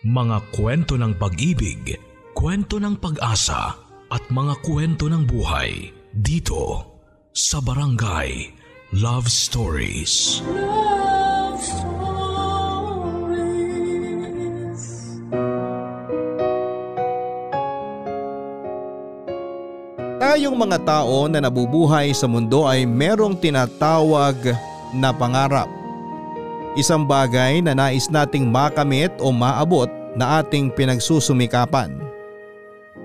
Mga kwento ng pag-ibig, kwento ng pag-asa at mga kwento ng buhay dito sa Barangay Love Stories. Love Stories. Tayong mga tao na nabubuhay sa mundo ay merong tinatawag na pangarap. Isang bagay na nais nating makamit o maabot na ating pinagsusumikapan.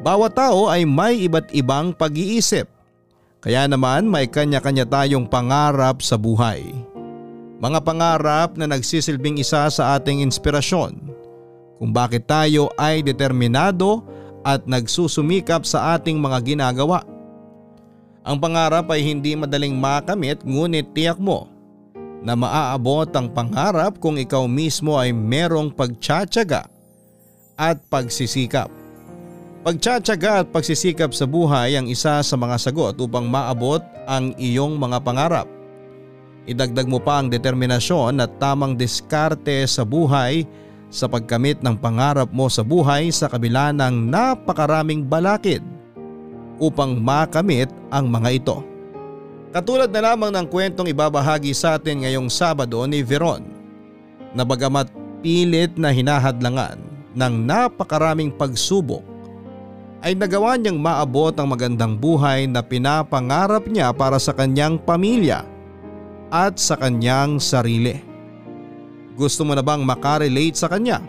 Bawat tao ay may iba't ibang pag-iisip. Kaya naman may kanya-kanya tayong pangarap sa buhay. Mga pangarap na nagsisilbing isa sa ating inspirasyon. Kung bakit tayo ay determinado at nagsusumikap sa ating mga ginagawa. Ang pangarap ay hindi madaling makamit ngunit tiyak mo na maaabot ang pangarap kung ikaw mismo ay merong pagtsatsaga at pagsisikap. Pagtsatsaga at pagsisikap sa buhay ang isa sa mga sagot upang maabot ang iyong mga pangarap. Idagdag mo pa ang determinasyon at tamang diskarte sa buhay sa pagkamit ng pangarap mo sa buhay sa kabila ng napakaraming balakid upang makamit ang mga ito. Katulad na lamang ng kwentong ibabahagi sa atin ngayong Sabado ni Veron na bagamat pilit na hinahadlangan ng napakaraming pagsubok ay nagawa niyang maabot ang magandang buhay na pinapangarap niya para sa kanyang pamilya at sa kanyang sarili. Gusto mo na bang makarelate sa kanya?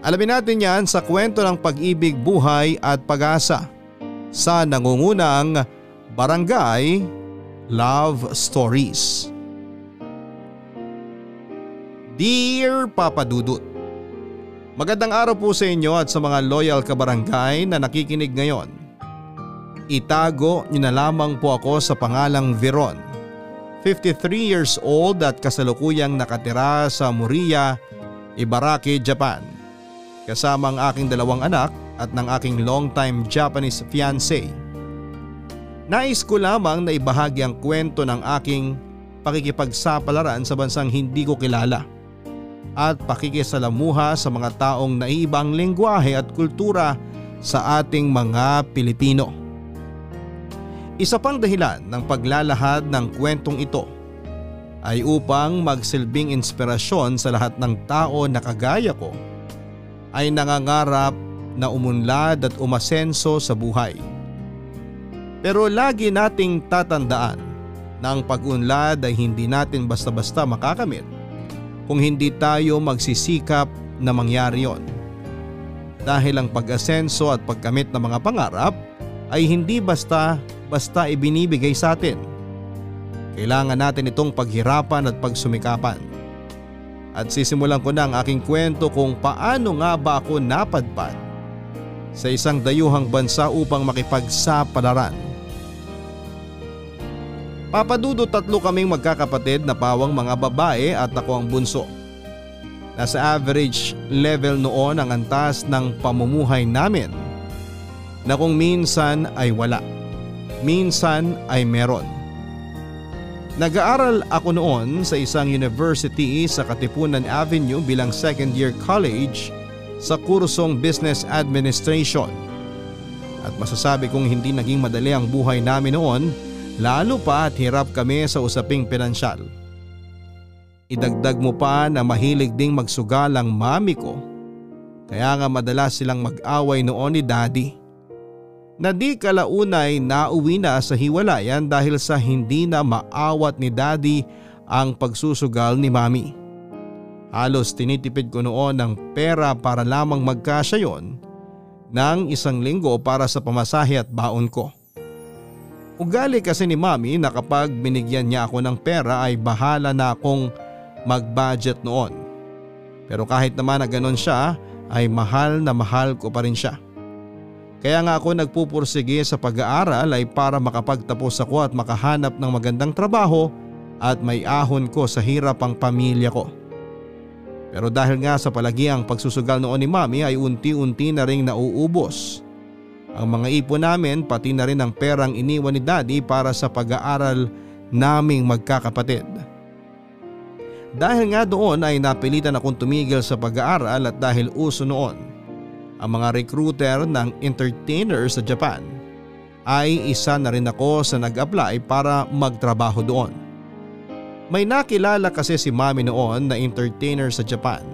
Alamin natin yan sa kwento ng pag-ibig, buhay at pag-asa sa nangungunang Barangay Love Stories. Dear Papa Dudut, Magandang araw po sa inyo at sa mga loyal kabarangay na nakikinig ngayon. Itago niyo na lamang po ako sa pangalang Veron. 53 years old at kasalukuyang nakatira sa Moriya, Ibaraki, Japan. Kasama ang aking dalawang anak at ng aking long-time Japanese fiancé. Nais ko lamang na ibahagi ang kwento ng aking pakikipagsapalaran sa bansang hindi ko kilala at pakikisalamuha sa mga taong naiibang lengguwahe at kultura sa ating mga Pilipino. Isa pang dahilan ng paglalahad ng kwentong ito ay upang magsilbing inspirasyon sa lahat ng tao na kagaya ko ay nangangarap na umunlad at umasenso sa buhay. Pero lagi nating tatandaan na ang pag-unlad ay hindi natin basta-basta makakamit kung hindi tayo magsisikap na mangyari yon. Dahil ang pag-asenso at pagkamit ng mga pangarap ay hindi basta basta ibinibigay sa atin. Kailangan natin itong paghirapan at pagsumikapan. At sisimulan ko na ang aking kwento kung paano nga ba ako napadpad sa isang dayuhang bansa upang makipagsapalaran. Papadudo tatlo kaming magkakapatid na pawang mga babae at ako ang bunso. Nasa average level noon ang antas ng pamumuhay namin na kung minsan ay wala, minsan ay meron. Nag-aaral ako noon sa isang university sa Katipunan Avenue bilang second year college sa kursong Business Administration. At masasabi kong hindi naging madali ang buhay namin noon lalo pa at hirap kami sa usaping pinansyal. Idagdag mo pa na mahilig ding magsugal ang mami ko kaya nga madalas silang mag-away noon ni daddy. Na di kalaunay nauwi na sa hiwalayan dahil sa hindi na maawat ni daddy ang pagsusugal ni mami. Halos tinitipid ko noon ng pera para lamang magkasya yon ng isang linggo para sa pamasahe at baon ko. Ugali kasi ni mami na kapag binigyan niya ako ng pera ay bahala na akong mag-budget noon. Pero kahit naman na ganon siya ay mahal na mahal ko pa rin siya. Kaya nga ako nagpupursige sa pag-aaral ay para makapagtapos ako at makahanap ng magandang trabaho at may ahon ko sa hirap ang pamilya ko. Pero dahil nga sa palagiang pagsusugal noon ni mami ay unti-unti na ring nauubos ang mga ipon namin pati na rin ang perang iniwan ni daddy para sa pag-aaral naming magkakapatid. Dahil nga doon ay napilitan akong tumigil sa pag-aaral at dahil uso noon ang mga recruiter ng entertainer sa Japan ay isa na rin ako sa nag-apply para magtrabaho doon. May nakilala kasi si mami noon na entertainer sa Japan.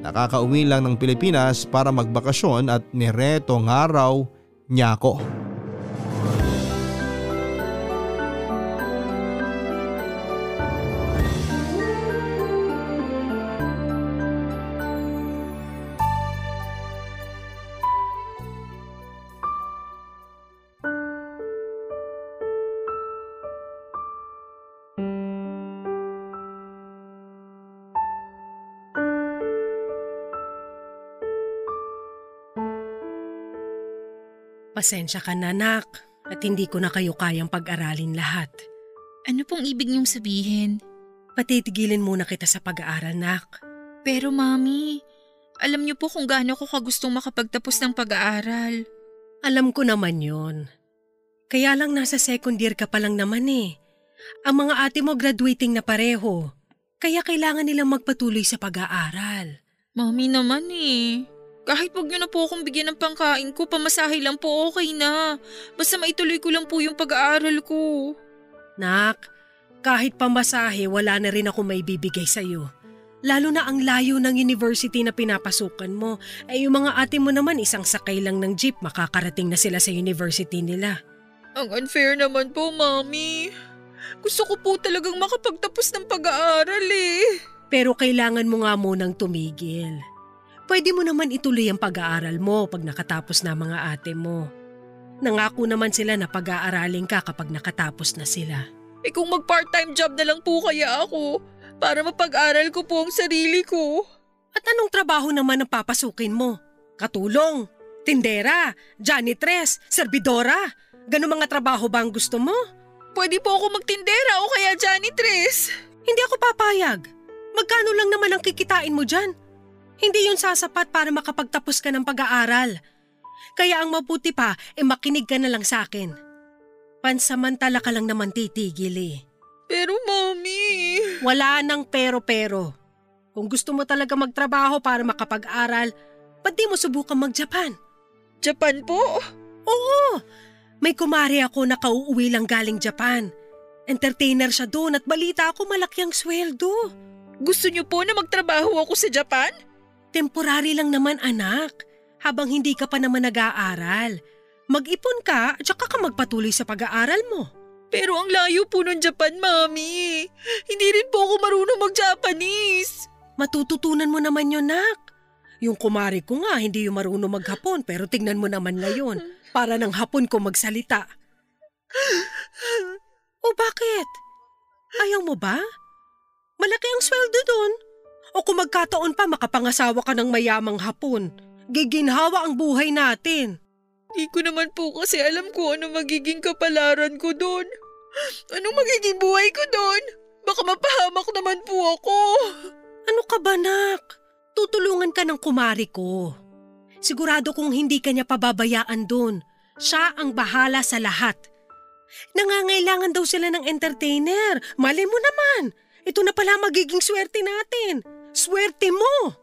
Nakakauwi lang ng Pilipinas para magbakasyon at nireto nga raw niya Pasensya ka na anak at hindi ko na kayo kayang pag-aralin lahat. Ano pong ibig niyong sabihin? Patitigilin muna kita sa pag-aaral, nak. Pero mami, alam niyo po kung gaano ko kagustong makapagtapos ng pag-aaral. Alam ko naman yon. Kaya lang nasa second year ka pa lang naman eh. Ang mga ate mo graduating na pareho. Kaya kailangan nilang magpatuloy sa pag-aaral. Mami naman eh. Kahit wag niyo na po akong bigyan ng pangkain ko, pamasahe lang po okay na. Basta maituloy ko lang po yung pag-aaral ko. Nak, kahit pamasahe wala na rin ako may bibigay sa'yo. Lalo na ang layo ng university na pinapasukan mo. Ay yung mga ate mo naman isang sakay lang ng jeep makakarating na sila sa university nila. Ang unfair naman po, Mami. Gusto ko po talagang makapagtapos ng pag-aaral eh. Pero kailangan mo nga munang tumigil. Pwede mo naman ituloy ang pag-aaral mo pag nakatapos na mga ate mo. Nangako naman sila na pag-aaralin ka kapag nakatapos na sila. Eh kung mag-part-time job na lang po kaya ako para mapag-aral ko po ang sarili ko. At anong trabaho naman ang papasukin mo? Katulong, tindera, janitress, serbidora. Ganong mga trabaho ba ang gusto mo? Pwede po ako magtindera o kaya janitress. Hindi ako papayag. Magkano lang naman ang kikitain mo dyan? Hindi yun sasapat para makapagtapos ka ng pag-aaral. Kaya ang mabuti pa, e eh makinig ka na lang sa akin. Pansamantala ka lang naman titigil eh. Pero mommy… Wala nang pero-pero. Kung gusto mo talaga magtrabaho para makapag-aral, ba't di mo subukan mag-Japan? Japan po? Oo! May kumari ako na kauuwi lang galing Japan. Entertainer siya doon at balita ako malaki ang sweldo. Gusto niyo po na magtrabaho ako sa Japan? Temporary lang naman anak, habang hindi ka pa naman nag-aaral. Mag-ipon ka at saka ka magpatuloy sa pag-aaral mo. Pero ang layo po ng Japan, Mami. Hindi rin po ako marunong mag-Japanese. Matututunan mo naman yun, nak. Yung kumari ko nga, hindi yung marunong maghapon pero tingnan mo naman ngayon. Para ng hapon ko magsalita. o bakit? Ayaw mo ba? Malaki ang sweldo doon. O kung magkataon pa makapangasawa ka ng mayamang hapon, giginhawa ang buhay natin. Di ko naman po kasi alam ko ano magiging kapalaran ko doon. Anong magiging buhay ko doon? Baka mapahamak naman po ako. Ano ka ba, nak? Tutulungan ka ng kumari ko. Sigurado kung hindi ka niya pababayaan doon. Siya ang bahala sa lahat. Nangangailangan daw sila ng entertainer. Mali mo naman. Ito na pala magiging swerte natin. Swerte mo!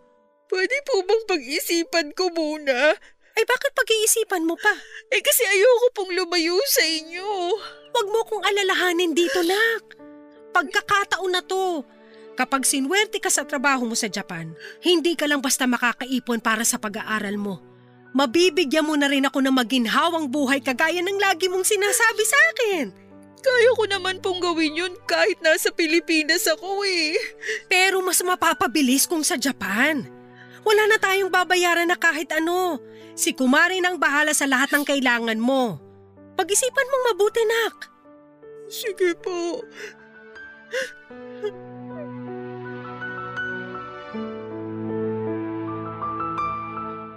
Pwede po bang pag-isipan ko muna? Ay bakit pag-iisipan mo pa? Eh kasi ayoko pong lumayo sa inyo. Huwag mo kong alalahanin dito, nak. Pagkakataon na to. Kapag sinwerte ka sa trabaho mo sa Japan, hindi ka lang basta makakaipon para sa pag-aaral mo. Mabibigyan mo na rin ako ng maginhawang buhay kagaya ng lagi mong sinasabi sa akin. Kaya ko naman pong gawin yun kahit nasa Pilipinas ako eh. Pero mas mapapabilis kung sa Japan. Wala na tayong babayaran na kahit ano. Si Kumari nang bahala sa lahat ng kailangan mo. Pag-isipan mong mabuti, nak. Sige po.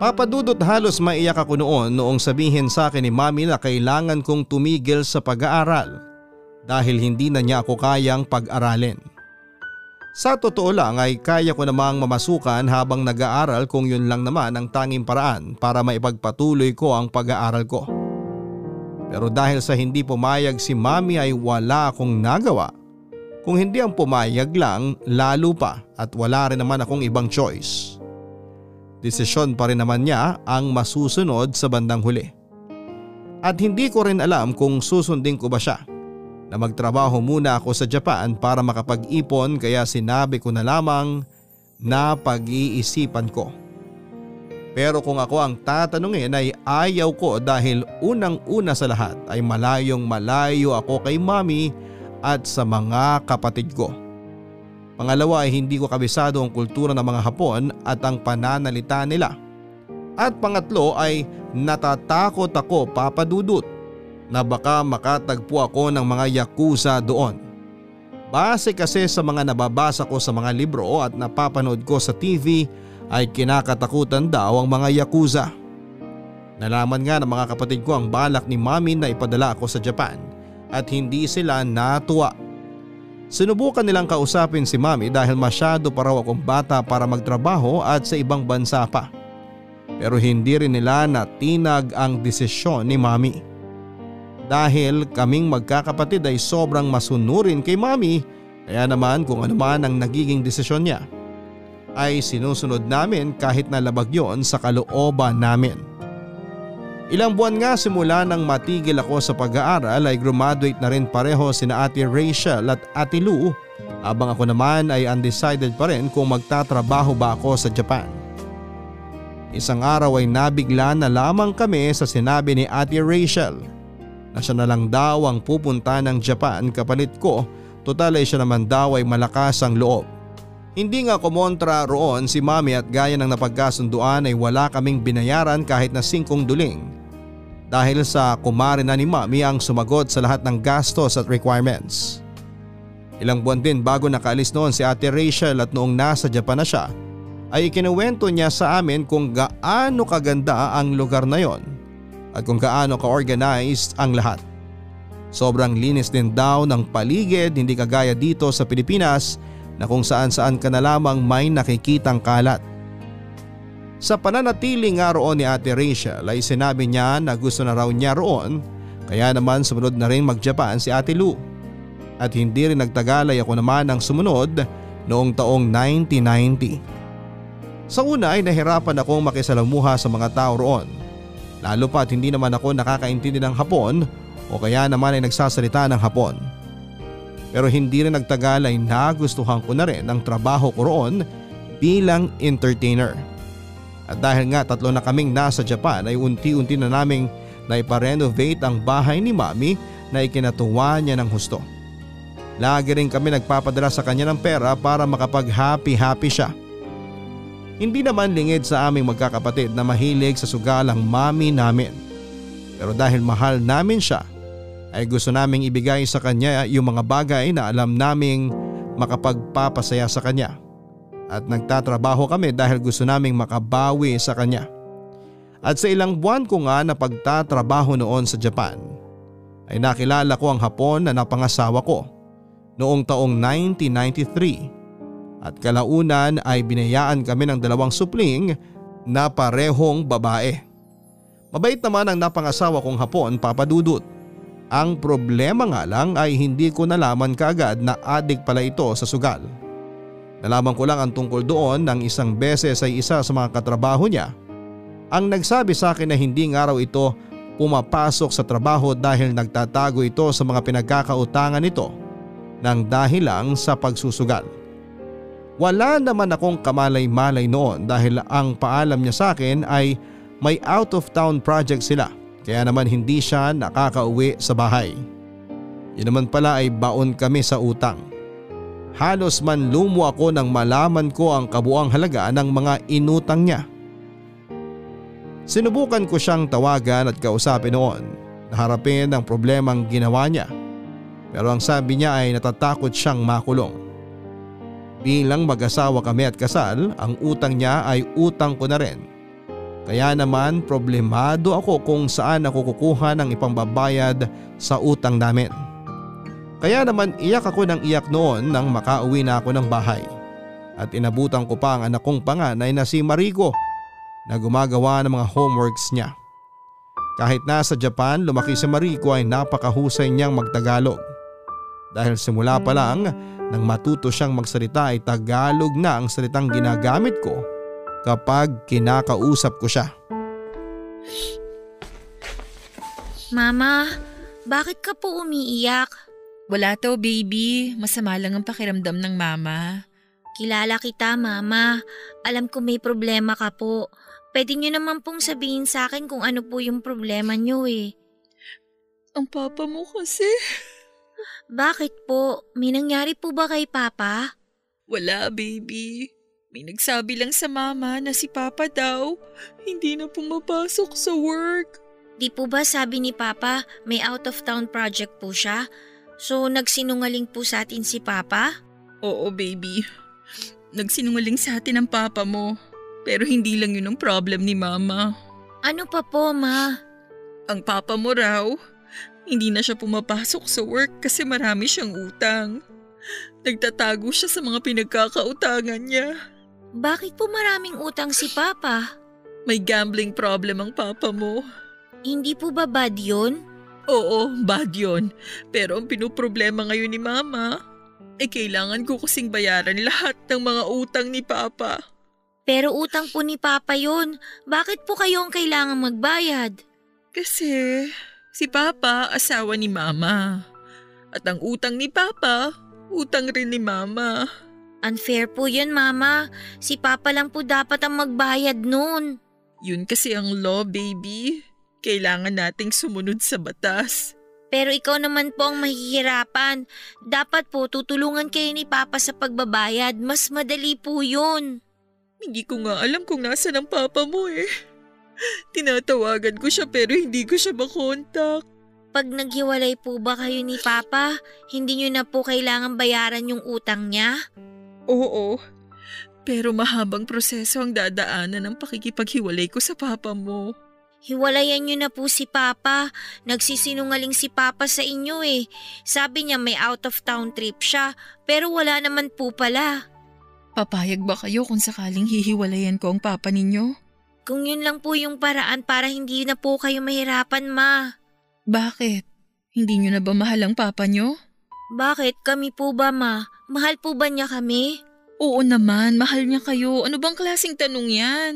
Papadudot halos maiyak ako noon noong sabihin sa akin ni mami na kailangan kong tumigil sa pag-aaral dahil hindi na niya ako kayang pag-aralin. Sa totoo lang ay kaya ko namang mamasukan habang nag-aaral kung yun lang naman ang tanging paraan para maipagpatuloy ko ang pag-aaral ko. Pero dahil sa hindi pumayag si mami ay wala akong nagawa Kung hindi ang pumayag lang, lalo pa at wala rin naman akong ibang choice. Desisyon pa rin naman niya ang masusunod sa bandang huli. At hindi ko rin alam kung susundin ko ba siya na magtrabaho muna ako sa Japan para makapag-ipon kaya sinabi ko na lamang na pag-iisipan ko. Pero kung ako ang tatanungin ay ayaw ko dahil unang-una sa lahat ay malayong malayo ako kay mami at sa mga kapatid ko. Pangalawa ay hindi ko kabisado ang kultura ng mga Hapon at ang pananalita nila. At pangatlo ay natatakot ako papadudot na baka makatagpo ako ng mga yakuza doon. Base kasi sa mga nababasa ko sa mga libro at napapanood ko sa TV ay kinakatakutan daw ang mga yakuza. Nalaman nga ng mga kapatid ko ang balak ni mami na ipadala ako sa Japan at hindi sila natuwa. Sinubukan nilang kausapin si mami dahil masyado pa raw akong bata para magtrabaho at sa ibang bansa pa. Pero hindi rin nila natinag ang desisyon ni mami. Dahil kaming magkakapatid ay sobrang masunurin kay mami kaya naman kung ano man ang nagiging desisyon niya ay sinusunod namin kahit na labag yon sa kalooban namin. Ilang buwan nga simula nang matigil ako sa pag-aaral ay graduate na rin pareho sina Ate Rachel at Ate Lou habang ako naman ay undecided pa rin kung magtatrabaho ba ako sa Japan. Isang araw ay nabigla na lamang kami sa sinabi ni Ate Rachel na siya na lang daw ang pupunta ng Japan kapalit ko total ay siya naman daw ay malakas ang loob. Hindi nga kumontra roon si mami at gaya ng napagkasunduan ay wala kaming binayaran kahit na singkong duling dahil sa kumare na ni mami ang sumagot sa lahat ng gastos at requirements. Ilang buwan din bago nakaalis noon si ate Rachel at noong nasa Japan na siya ay ikinuwento niya sa amin kung gaano kaganda ang lugar na yon at kung gaano ka-organized ang lahat. Sobrang linis din daw ng paligid hindi kagaya dito sa Pilipinas na kung saan saan ka na lamang may nakikitang kalat. Sa pananatili nga roon ni Ate Rachel ay sinabi niya na gusto na raw niya roon kaya naman sumunod na rin mag-Japan si Ate Lou. At hindi rin nagtagalay ako naman ang sumunod noong taong 1990. Sa una ay nahirapan akong makisalamuha sa mga tao roon. Lalo pa at hindi naman ako nakakaintindi ng Hapon o kaya naman ay nagsasalita ng Hapon. Pero hindi rin nagtagal ay nagustuhan ko na rin ang trabaho ko roon bilang entertainer. At dahil nga tatlo na kaming nasa Japan ay unti-unti na naming naiparenovate ang bahay ni mami na ikinatuwa niya ng husto. Lagi rin kami nagpapadala sa kanya ng pera para makapag happy happy siya. Hindi naman lingid sa aming magkakapatid na mahilig sa sugalang mami namin. Pero dahil mahal namin siya ay gusto naming ibigay sa kanya yung mga bagay na alam naming makapagpapasaya sa kanya at nagtatrabaho kami dahil gusto naming makabawi sa kanya. At sa ilang buwan ko nga na pagtatrabaho noon sa Japan ay nakilala ko ang Hapon na napangasawa ko noong taong 1993 at kalaunan ay binayaan kami ng dalawang supling na parehong babae. Mabait naman ang napangasawa kong Hapon papadudot. Ang problema nga lang ay hindi ko nalaman kaagad na adik pala ito sa sugal. Nalaman ko lang ang tungkol doon nang isang beses ay isa sa mga katrabaho niya ang nagsabi sa akin na hindi nga raw ito pumapasok sa trabaho dahil nagtatago ito sa mga pinagkakautangan nito nang dahil lang sa pagsusugal. Wala naman akong kamalay-malay noon dahil ang paalam niya sa akin ay may out of town project sila kaya naman hindi siya nakakauwi sa bahay. Yun naman pala ay baon kami sa utang. Halos man lumo ako nang malaman ko ang kabuang halaga ng mga inutang niya. Sinubukan ko siyang tawagan at kausapin noon na harapin ang problemang ginawa niya. Pero ang sabi niya ay natatakot siyang makulong. Bilang mag-asawa kami at kasal, ang utang niya ay utang ko na rin. Kaya naman problemado ako kung saan ako kukuha ng ipambabayad sa utang namin. Kaya naman iyak ako ng iyak noon nang makauwi na ako ng bahay. At inabutan ko pa ang anak kong panganay na si Marico na gumagawa ng mga homeworks niya. Kahit nasa Japan lumaki si Marico ay napakahusay niyang magtagalog. dahil simula pa lang nang matuto siyang magsalita ay Tagalog na ang salitang ginagamit ko kapag kinakausap ko siya. Mama, bakit ka po umiiyak? Wala to baby, masama lang ang pakiramdam ng mama. Kilala kita, Mama. Alam ko may problema ka po. Pwede niyo naman pong sabihin sa akin kung ano po yung problema niyo eh. Ang papa mo kasi. Bakit po? May nangyari po ba kay Papa? Wala baby. May nagsabi lang sa mama na si papa daw hindi na pumapasok sa work. Di po ba sabi ni Papa may out of town project po siya? So nagsinungaling po sa atin si Papa? Oo baby. Nagsinungaling sa atin ang papa mo. Pero hindi lang yun ang problem ni mama. Ano pa po, Ma? Ang papa mo raw, hindi na siya pumapasok sa work kasi marami siyang utang. Nagtatago siya sa mga pinagkakautangan niya. Bakit po maraming utang si Papa? May gambling problem ang papa mo. Hindi po ba bad yun? Oo, bad yun. Pero ang pinoproblema ngayon ni Mama, eh kailangan ko kasing bayaran lahat ng mga utang ni Papa. Pero utang po ni Papa yun. Bakit po kayo ang kailangan magbayad? Kasi si Papa asawa ni Mama. At ang utang ni Papa, utang rin ni Mama. Unfair po yun, Mama. Si Papa lang po dapat ang magbayad nun. Yun kasi ang law, baby. Kailangan nating sumunod sa batas. Pero ikaw naman po ang mahihirapan. Dapat po tutulungan kayo ni Papa sa pagbabayad. Mas madali po yun. Hindi ko nga alam kung nasa ang papa mo eh. Tinatawagan ko siya pero hindi ko siya makontak. Pag naghiwalay po ba kayo ni Papa, hindi nyo na po kailangan bayaran yung utang niya? Oo. Pero mahabang proseso ang dadaanan ng pakikipaghiwalay ko sa papa mo. Hiwalayan nyo na po si Papa. Nagsisinungaling si Papa sa inyo eh. Sabi niya may out of town trip siya, pero wala naman po pala. Papayag ba kayo kung sakaling hihiwalayan ko ang papa ninyo? Kung yun lang po yung paraan para hindi na po kayo mahirapan, Ma. Bakit? Hindi nyo na ba mahal ang papa nyo? Bakit? Kami po ba, Ma? Mahal po ba niya kami? Oo naman, mahal niya kayo. Ano bang klaseng tanong yan?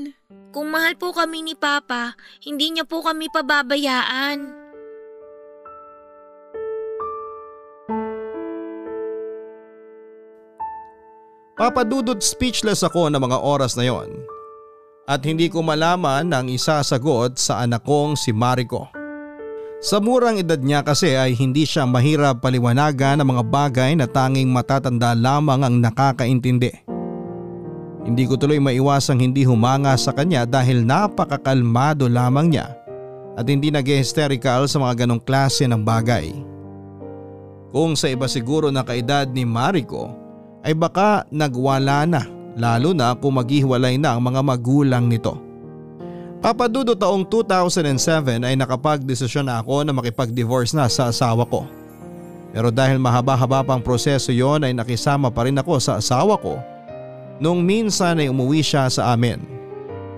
Kung mahal po kami ni Papa, hindi niya po kami pababayaan. Papadudot speechless ako ng mga oras na yon. At hindi ko malaman ang isasagot sa anak kong si Mariko. Sa murang edad niya kasi ay hindi siya mahirap paliwanagan ng mga bagay na tanging matatanda lamang ang nakakaintindi. Hindi ko tuloy maiwasang hindi humanga sa kanya dahil napakakalmado lamang niya at hindi nag-hysterical sa mga ganong klase ng bagay. Kung sa iba siguro na kaedad ni Mariko ay baka nagwala na lalo na kung maghiwalay na ang mga magulang nito. Papadudo taong 2007 ay nakapag-desisyon na ako na makipag-divorce na sa asawa ko. Pero dahil mahaba-haba pang proseso yon ay nakisama pa rin ako sa asawa ko nung minsan ay umuwi siya sa amin.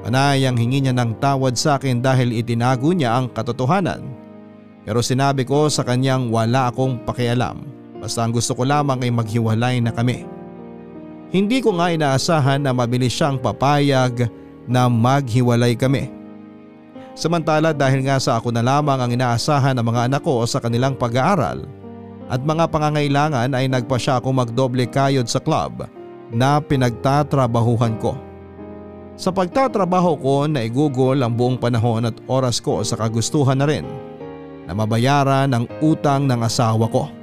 Panay ang hingi niya ng tawad sa akin dahil itinago niya ang katotohanan. Pero sinabi ko sa kanyang wala akong pakialam basta ang gusto ko lamang ay maghiwalay na kami. Hindi ko nga inaasahan na mabilis siyang papayag na maghiwalay kami. Samantala dahil nga sa ako na lamang ang inaasahan ng mga anak ko sa kanilang pag-aaral at mga pangangailangan ay nagpa siya ako magdoble kayod sa club na pinagtatrabahuhan ko. Sa pagtatrabaho ko na igugol ang buong panahon at oras ko sa kagustuhan na rin na mabayaran ang utang ng asawa ko.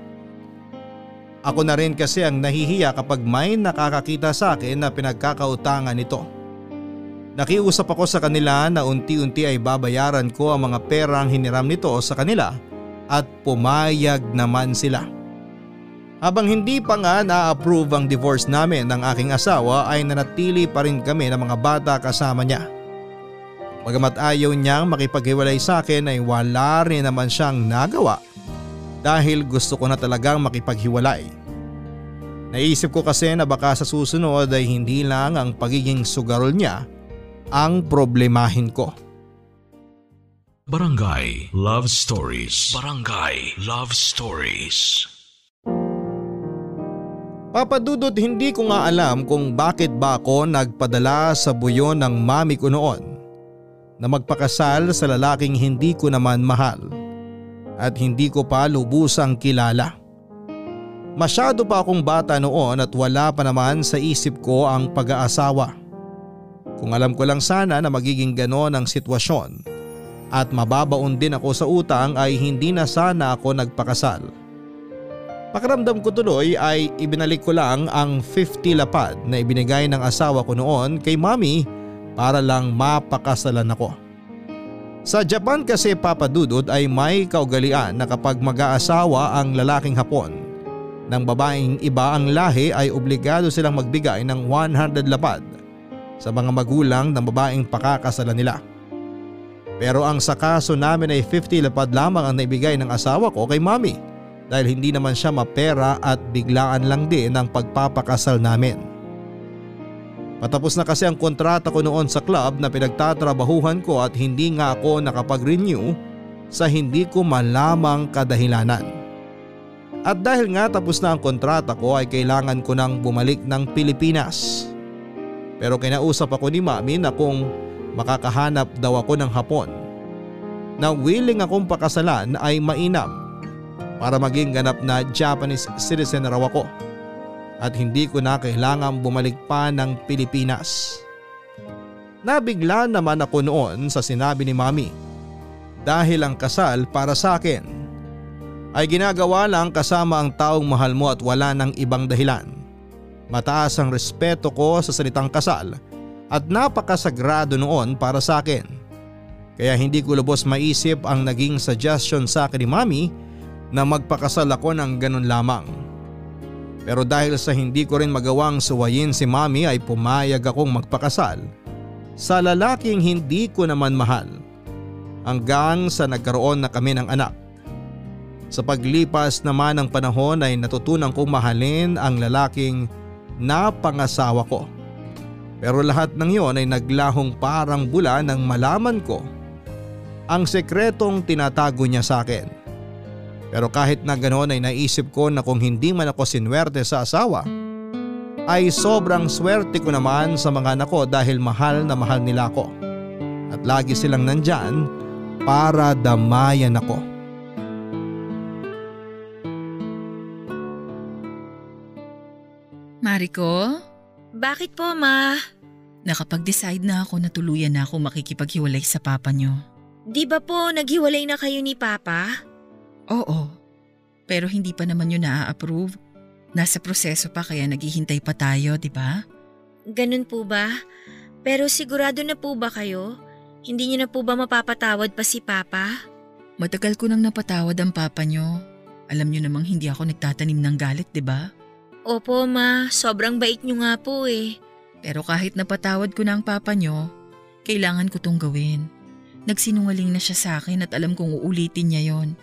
Ako na rin kasi ang nahihiya kapag may nakakakita sa akin na pinagkakautangan nito. Nakiusap ako sa kanila na unti-unti ay babayaran ko ang mga perang hiniram nito sa kanila at pumayag naman sila. Habang hindi pa nga na-approve ang divorce namin ng aking asawa ay nanatili pa rin kami ng mga bata kasama niya. Bagamat ayaw niyang makipaghiwalay sa akin ay wala rin naman siyang nagawa dahil gusto ko na talagang makipaghiwalay. Naisip ko kasi na baka sa susunod ay hindi lang ang pagiging sugarol niya ang problemahin ko. Barangay Love Stories. Barangay Love Stories. Papadudot hindi ko nga alam kung bakit ba ako nagpadala sa buyo ng mami ko noon na magpakasal sa lalaking hindi ko naman mahal at hindi ko pa lubusang kilala. Masyado pa akong bata noon at wala pa naman sa isip ko ang pag-aasawa. Kung alam ko lang sana na magiging ganon ang sitwasyon at mababaon din ako sa utang ay hindi na sana ako nagpakasal. Pakiramdam ko tuloy ay ibinalik ko lang ang 50 lapad na ibinigay ng asawa ko noon kay mami para lang mapakasalan ako. Sa Japan kasi papadudod ay may kaugalian na kapag mag-aasawa ang lalaking Hapon ng babaeng iba ang lahi ay obligado silang magbigay ng 100 lapad sa mga magulang ng babaeng pakakasalan nila. Pero ang sa kaso namin ay 50 lapad lamang ang naibigay ng asawa ko kay mami dahil hindi naman siya mapera at biglaan lang din ang pagpapakasal namin. Patapos na kasi ang kontrata ko noon sa club na pinagtatrabahuhan ko at hindi nga ako nakapag-renew sa hindi ko malamang kadahilanan. At dahil nga tapos na ang kontrata ko ay kailangan ko nang bumalik ng Pilipinas. Pero kinausap ako ni mami na kung makakahanap daw ako ng hapon na willing akong pakasalan ay mainam para maging ganap na Japanese citizen raw ako at hindi ko na kailangang bumalik pa ng Pilipinas. Nabigla naman ako noon sa sinabi ni mami dahil ang kasal para sa akin ay ginagawa lang kasama ang taong mahal mo at wala ng ibang dahilan. Mataas ang respeto ko sa salitang kasal at napakasagrado noon para sa akin. Kaya hindi ko lubos maisip ang naging suggestion sa akin ni mami na magpakasal ako ng ganun lamang. Pero dahil sa hindi ko rin magawang suwayin si mami ay pumayag akong magpakasal sa lalaking hindi ko naman mahal hanggang sa nagkaroon na kami ng anak. Sa paglipas naman ng panahon ay natutunan kong mahalin ang lalaking napangasawa ko. Pero lahat ng iyon ay naglahong parang bula nang malaman ko ang sekretong tinatago niya sa akin. Pero kahit na ganoon ay naisip ko na kung hindi man ako sinwerte sa asawa, ay sobrang swerte ko naman sa mga anak ko dahil mahal na mahal nila ako. At lagi silang nandyan para damayan ako. Mariko? Bakit po, ma? Nakapag-decide na ako na tuluyan na ako makikipaghiwalay sa papa nyo. Di ba po naghiwalay na kayo ni Papa? Oo. Pero hindi pa naman yun na-approve. Nasa proseso pa kaya naghihintay pa tayo, di ba? Ganun po ba? Pero sigurado na po ba kayo? Hindi niyo na po ba mapapatawad pa si Papa? Matagal ko nang napatawad ang papa nyo. Alam nyo namang hindi ako nagtatanim ng galit, di ba? Opo ma, sobrang bait niyo nga po eh. Pero kahit napatawad ko na ang papa nyo, kailangan ko tong gawin. Nagsinungaling na siya sa akin at alam kong uulitin niya yon.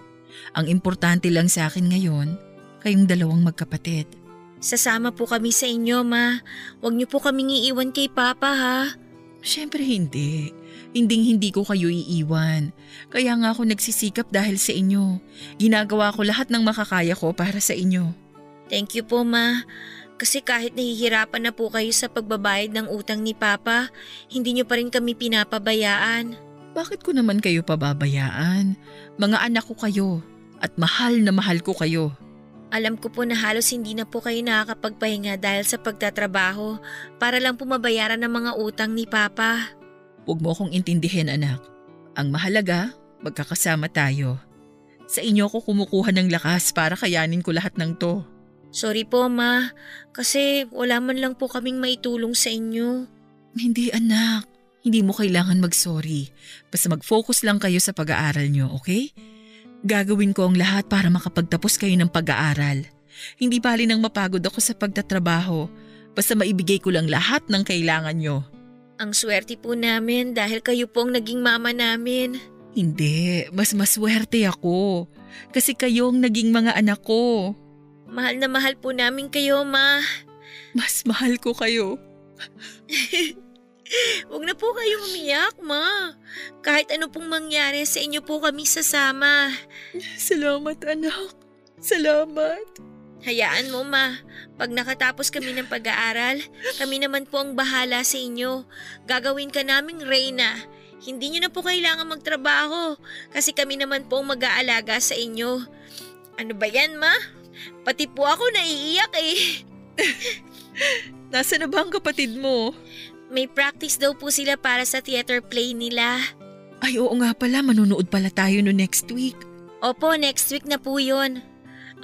Ang importante lang sa akin ngayon, kayong dalawang magkapatid. Sasama po kami sa inyo, ma. Huwag niyo po kaming iiwan kay Papa, ha? Siyempre hindi. Hinding hindi ko kayo iiwan. Kaya nga ako nagsisikap dahil sa inyo. Ginagawa ko lahat ng makakaya ko para sa inyo. Thank you po, ma. Kasi kahit nahihirapan na po kayo sa pagbabayad ng utang ni Papa, hindi niyo pa rin kami pinapabayaan. Bakit ko naman kayo pababayaan? Mga anak ko kayo at mahal na mahal ko kayo. Alam ko po na halos hindi na po kayo nakakapagpahinga dahil sa pagtatrabaho para lang po mabayaran ng mga utang ni Papa. Huwag mo akong intindihin anak. Ang mahalaga, magkakasama tayo. Sa inyo ko kumukuha ng lakas para kayanin ko lahat ng to. Sorry po ma, kasi wala man lang po kaming maitulong sa inyo. Hindi anak, hindi mo kailangan mag-sorry. Basta mag-focus lang kayo sa pag-aaral nyo, okay? Gagawin ko ang lahat para makapagtapos kayo ng pag-aaral. Hindi bali nang mapagod ako sa pagtatrabaho. Basta maibigay ko lang lahat ng kailangan nyo. Ang swerte po namin dahil kayo po ang naging mama namin. Hindi, mas maswerte ako. Kasi kayo ang naging mga anak ko. Mahal na mahal po namin kayo, ma. Mas mahal ko kayo. Huwag na po kayo umiyak, ma. Kahit ano pong mangyari, sa inyo po kami sasama. Salamat, anak. Salamat. Hayaan mo ma, pag nakatapos kami ng pag-aaral, kami naman po ang bahala sa inyo. Gagawin ka naming reyna. Hindi nyo na po kailangan magtrabaho kasi kami naman po ang mag-aalaga sa inyo. Ano ba yan ma? Pati po ako naiiyak eh. Nasa na ba ang kapatid mo? May practice daw po sila para sa theater play nila. Ay oo nga pala, manonood pala tayo no next week. Opo, next week na po yun.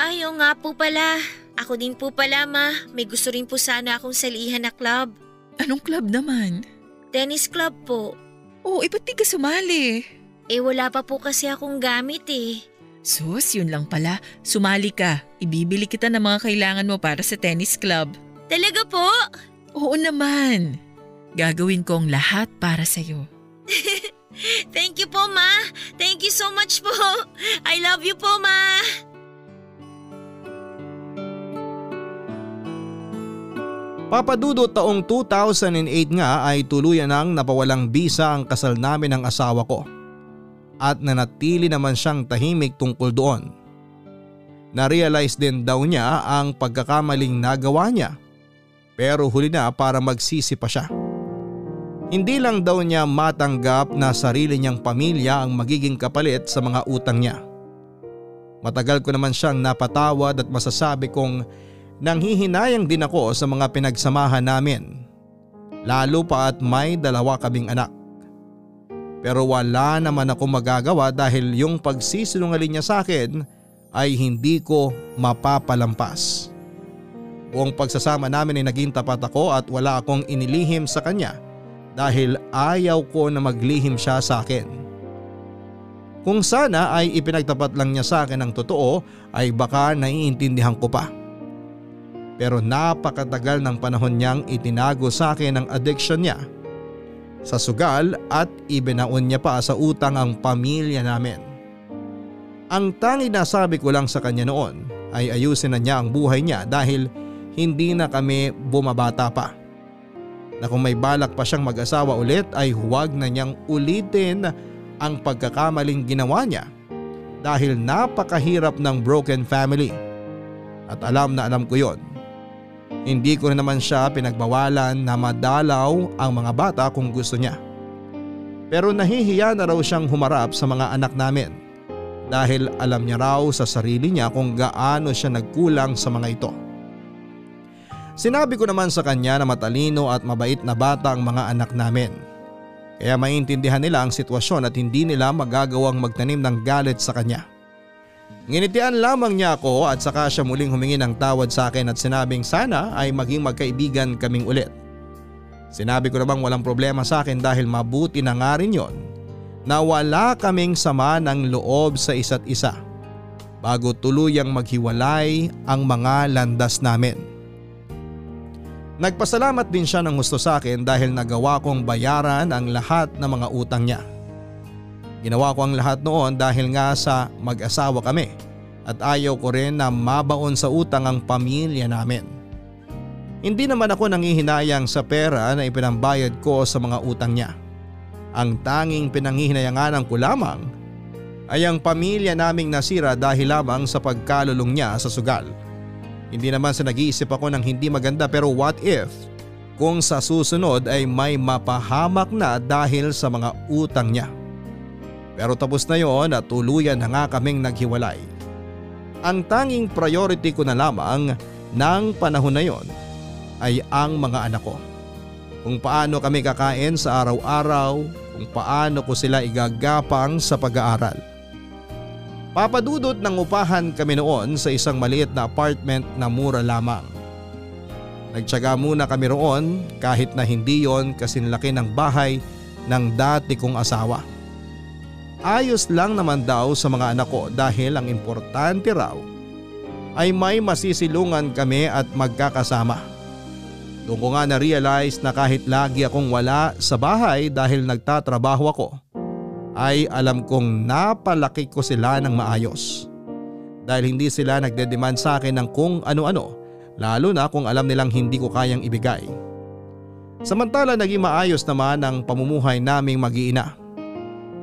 Ay, oo nga po pala. Ako din po pala ma, may gusto rin po sana akong salihan na club. Anong club naman? Tennis club po. Oo, eh ba't di ka sumali? Eh wala pa po kasi akong gamit eh. Sus, yun lang pala. Sumali ka. Ibibili kita ng mga kailangan mo para sa tennis club. Talaga po? Oo naman. Gagawin ko ang lahat para sa'yo. Thank you po ma. Thank you so much po. I love you po ma. Papadudot taong 2008 nga ay tuluyan nang napawalang bisa ang kasal namin ng asawa ko. At nanatili naman siyang tahimik tungkol doon. Na-realize din daw niya ang pagkakamaling nagawa niya. Pero huli na para magsisi pa siya. Hindi lang daw niya matanggap na sarili niyang pamilya ang magiging kapalit sa mga utang niya. Matagal ko naman siyang napatawad at masasabi kong Nanghihinayang din ako sa mga pinagsamahan namin. Lalo pa at may dalawa kaming anak. Pero wala naman ako magagawa dahil yung pagsisinungaling niya sa akin ay hindi ko mapapalampas. Buong pagsasama namin ay naging tapat ako at wala akong inilihim sa kanya dahil ayaw ko na maglihim siya sa akin. Kung sana ay ipinagtapat lang niya sa akin ang totoo ay baka naiintindihan ko pa. Pero napakatagal ng panahon niyang itinago sa akin ang addiction niya sa sugal at ibinaon niya pa sa utang ang pamilya namin. Ang tangi na sabi ko lang sa kanya noon ay ayusin na niya ang buhay niya dahil hindi na kami bumabata pa. Na kung may balak pa siyang mag-asawa ulit ay huwag na niyang ulitin ang pagkakamaling ginawa niya dahil napakahirap ng broken family. At alam na alam ko yon hindi ko na naman siya pinagbawalan na madalaw ang mga bata kung gusto niya. Pero nahihiya na raw siyang humarap sa mga anak namin dahil alam niya raw sa sarili niya kung gaano siya nagkulang sa mga ito. Sinabi ko naman sa kanya na matalino at mabait na bata ang mga anak namin. Kaya maintindihan nila ang sitwasyon at hindi nila magagawang magtanim ng galit sa kanya. Nginitian lamang niya ako at saka siya muling humingi ng tawad sa akin at sinabing sana ay maging magkaibigan kaming ulit. Sinabi ko namang walang problema sa akin dahil mabuti na nga rin yon na wala kaming sama ng loob sa isa't isa bago tuluyang maghiwalay ang mga landas namin. Nagpasalamat din siya ng gusto sa akin dahil nagawa kong bayaran ang lahat ng mga utang niya. Ginawa ko ang lahat noon dahil nga sa mag-asawa kami at ayaw ko rin na mabaon sa utang ang pamilya namin. Hindi naman ako nangihinayang sa pera na ipinambayad ko sa mga utang niya. Ang tanging pinanghihinayanganan ko lamang ay ang pamilya naming nasira dahil lamang sa pagkalulong niya sa sugal. Hindi naman sa nag-iisip ako ng hindi maganda pero what if kung sa susunod ay may mapahamak na dahil sa mga utang niya. Pero tapos na yon at tuluyan na nga kaming naghiwalay. Ang tanging priority ko na lamang ng panahon na yon ay ang mga anak ko. Kung paano kami kakain sa araw-araw, kung paano ko sila igagapang sa pag-aaral. Papadudot ng upahan kami noon sa isang maliit na apartment na mura lamang. Nagtyaga muna kami roon kahit na hindi yon kasinlaki ng bahay ng dati kong asawa. Ayos lang naman daw sa mga anak ko dahil ang importante raw ay may masisilungan kami at magkakasama. Doon ko nga na-realize na kahit lagi akong wala sa bahay dahil nagtatrabaho ako, ay alam kong napalaki ko sila ng maayos. Dahil hindi sila nagde-demand sa akin ng kung ano-ano, lalo na kung alam nilang hindi ko kayang ibigay. Samantala naging maayos naman ang pamumuhay naming mag-iina.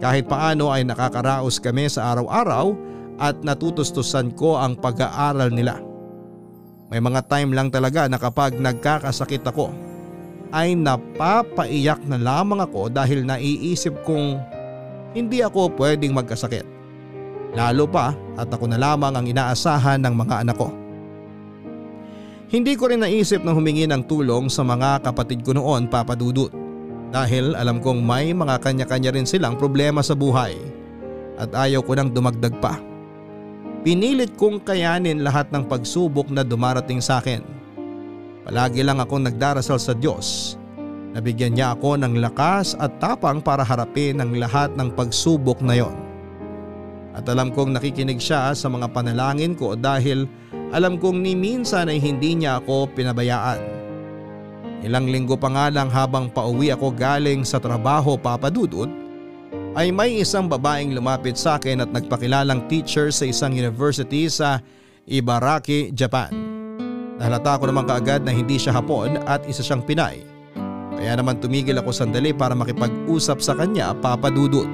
Kahit paano ay nakakaraos kami sa araw-araw at natutustusan ko ang pag-aaral nila. May mga time lang talaga na kapag nagkakasakit ako ay napapaiyak na lamang ako dahil naiisip kong hindi ako pwedeng magkasakit. Lalo pa at ako na lamang ang inaasahan ng mga anak ko. Hindi ko rin naisip na humingi ng tulong sa mga kapatid ko noon papadudot dahil alam kong may mga kanya-kanya rin silang problema sa buhay at ayaw ko nang dumagdag pa. Pinilit kong kayanin lahat ng pagsubok na dumarating sa akin. Palagi lang akong nagdarasal sa Diyos. Nabigyan niya ako ng lakas at tapang para harapin ang lahat ng pagsubok na yon. At alam kong nakikinig siya sa mga panalangin ko dahil alam kong ni minsan ay hindi niya ako pinabayaan. Ilang linggo pa nga lang habang pauwi ako galing sa trabaho papadudod ay may isang babaeng lumapit sa akin at nagpakilalang teacher sa isang university sa Ibaraki, Japan. Nahalata ko naman kaagad na hindi siya Hapon at isa siyang Pinay. Kaya naman tumigil ako sandali para makipag-usap sa kanya papadudot.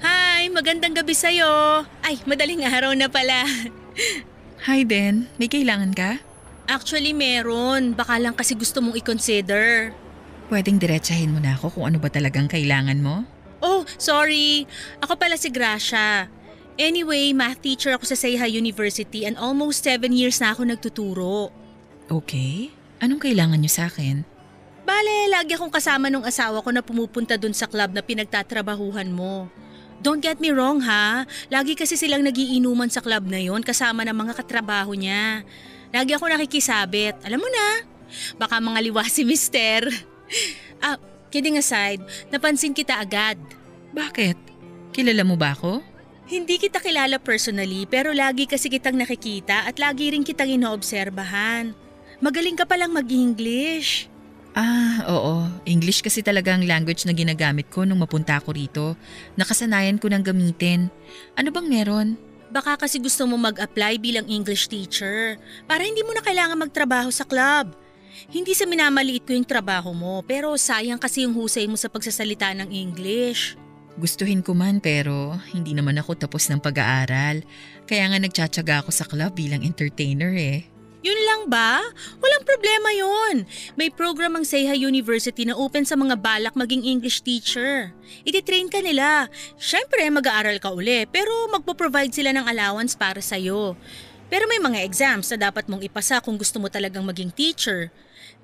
Hi, magandang gabi sa'yo. Ay, madaling araw na pala. Hi Den, may kailangan ka? Actually, meron. Baka lang kasi gusto mong i-consider. Pwedeng diretsahin mo na ako kung ano ba talagang kailangan mo? Oh, sorry. Ako pala si Gracia. Anyway, math teacher ako sa Seiha University and almost seven years na ako nagtuturo. Okay. Anong kailangan niyo sa akin? Bale, lagi akong kasama nung asawa ko na pumupunta dun sa club na pinagtatrabahuhan mo. Don't get me wrong ha, lagi kasi silang nagiinuman sa club na yon kasama ng mga katrabaho niya. Lagi ako nakikisabit, alam mo na. Baka mga liwa si mister. ah, kidding aside, napansin kita agad. Bakit? Kilala mo ba ako? Hindi kita kilala personally pero lagi kasi kitang nakikita at lagi rin kitang inoobserbahan. Magaling ka palang mag-English. Ah, oo. English kasi talaga ang language na ginagamit ko nung mapunta ako rito. Nakasanayan ko ng gamitin. Ano bang meron? Baka kasi gusto mo mag-apply bilang English teacher para hindi mo na kailangan magtrabaho sa club. Hindi sa minamaliit ko yung trabaho mo pero sayang kasi yung husay mo sa pagsasalita ng English. Gustuhin ko man pero hindi naman ako tapos ng pag-aaral. Kaya nga nagtsatsaga ako sa club bilang entertainer eh. Yun lang ba? Walang problema yun. May program ang Seha University na open sa mga balak maging English teacher. Ititrain ka nila. Siyempre, mag-aaral ka uli pero magpo-provide sila ng allowance para sa'yo. Pero may mga exams na dapat mong ipasa kung gusto mo talagang maging teacher.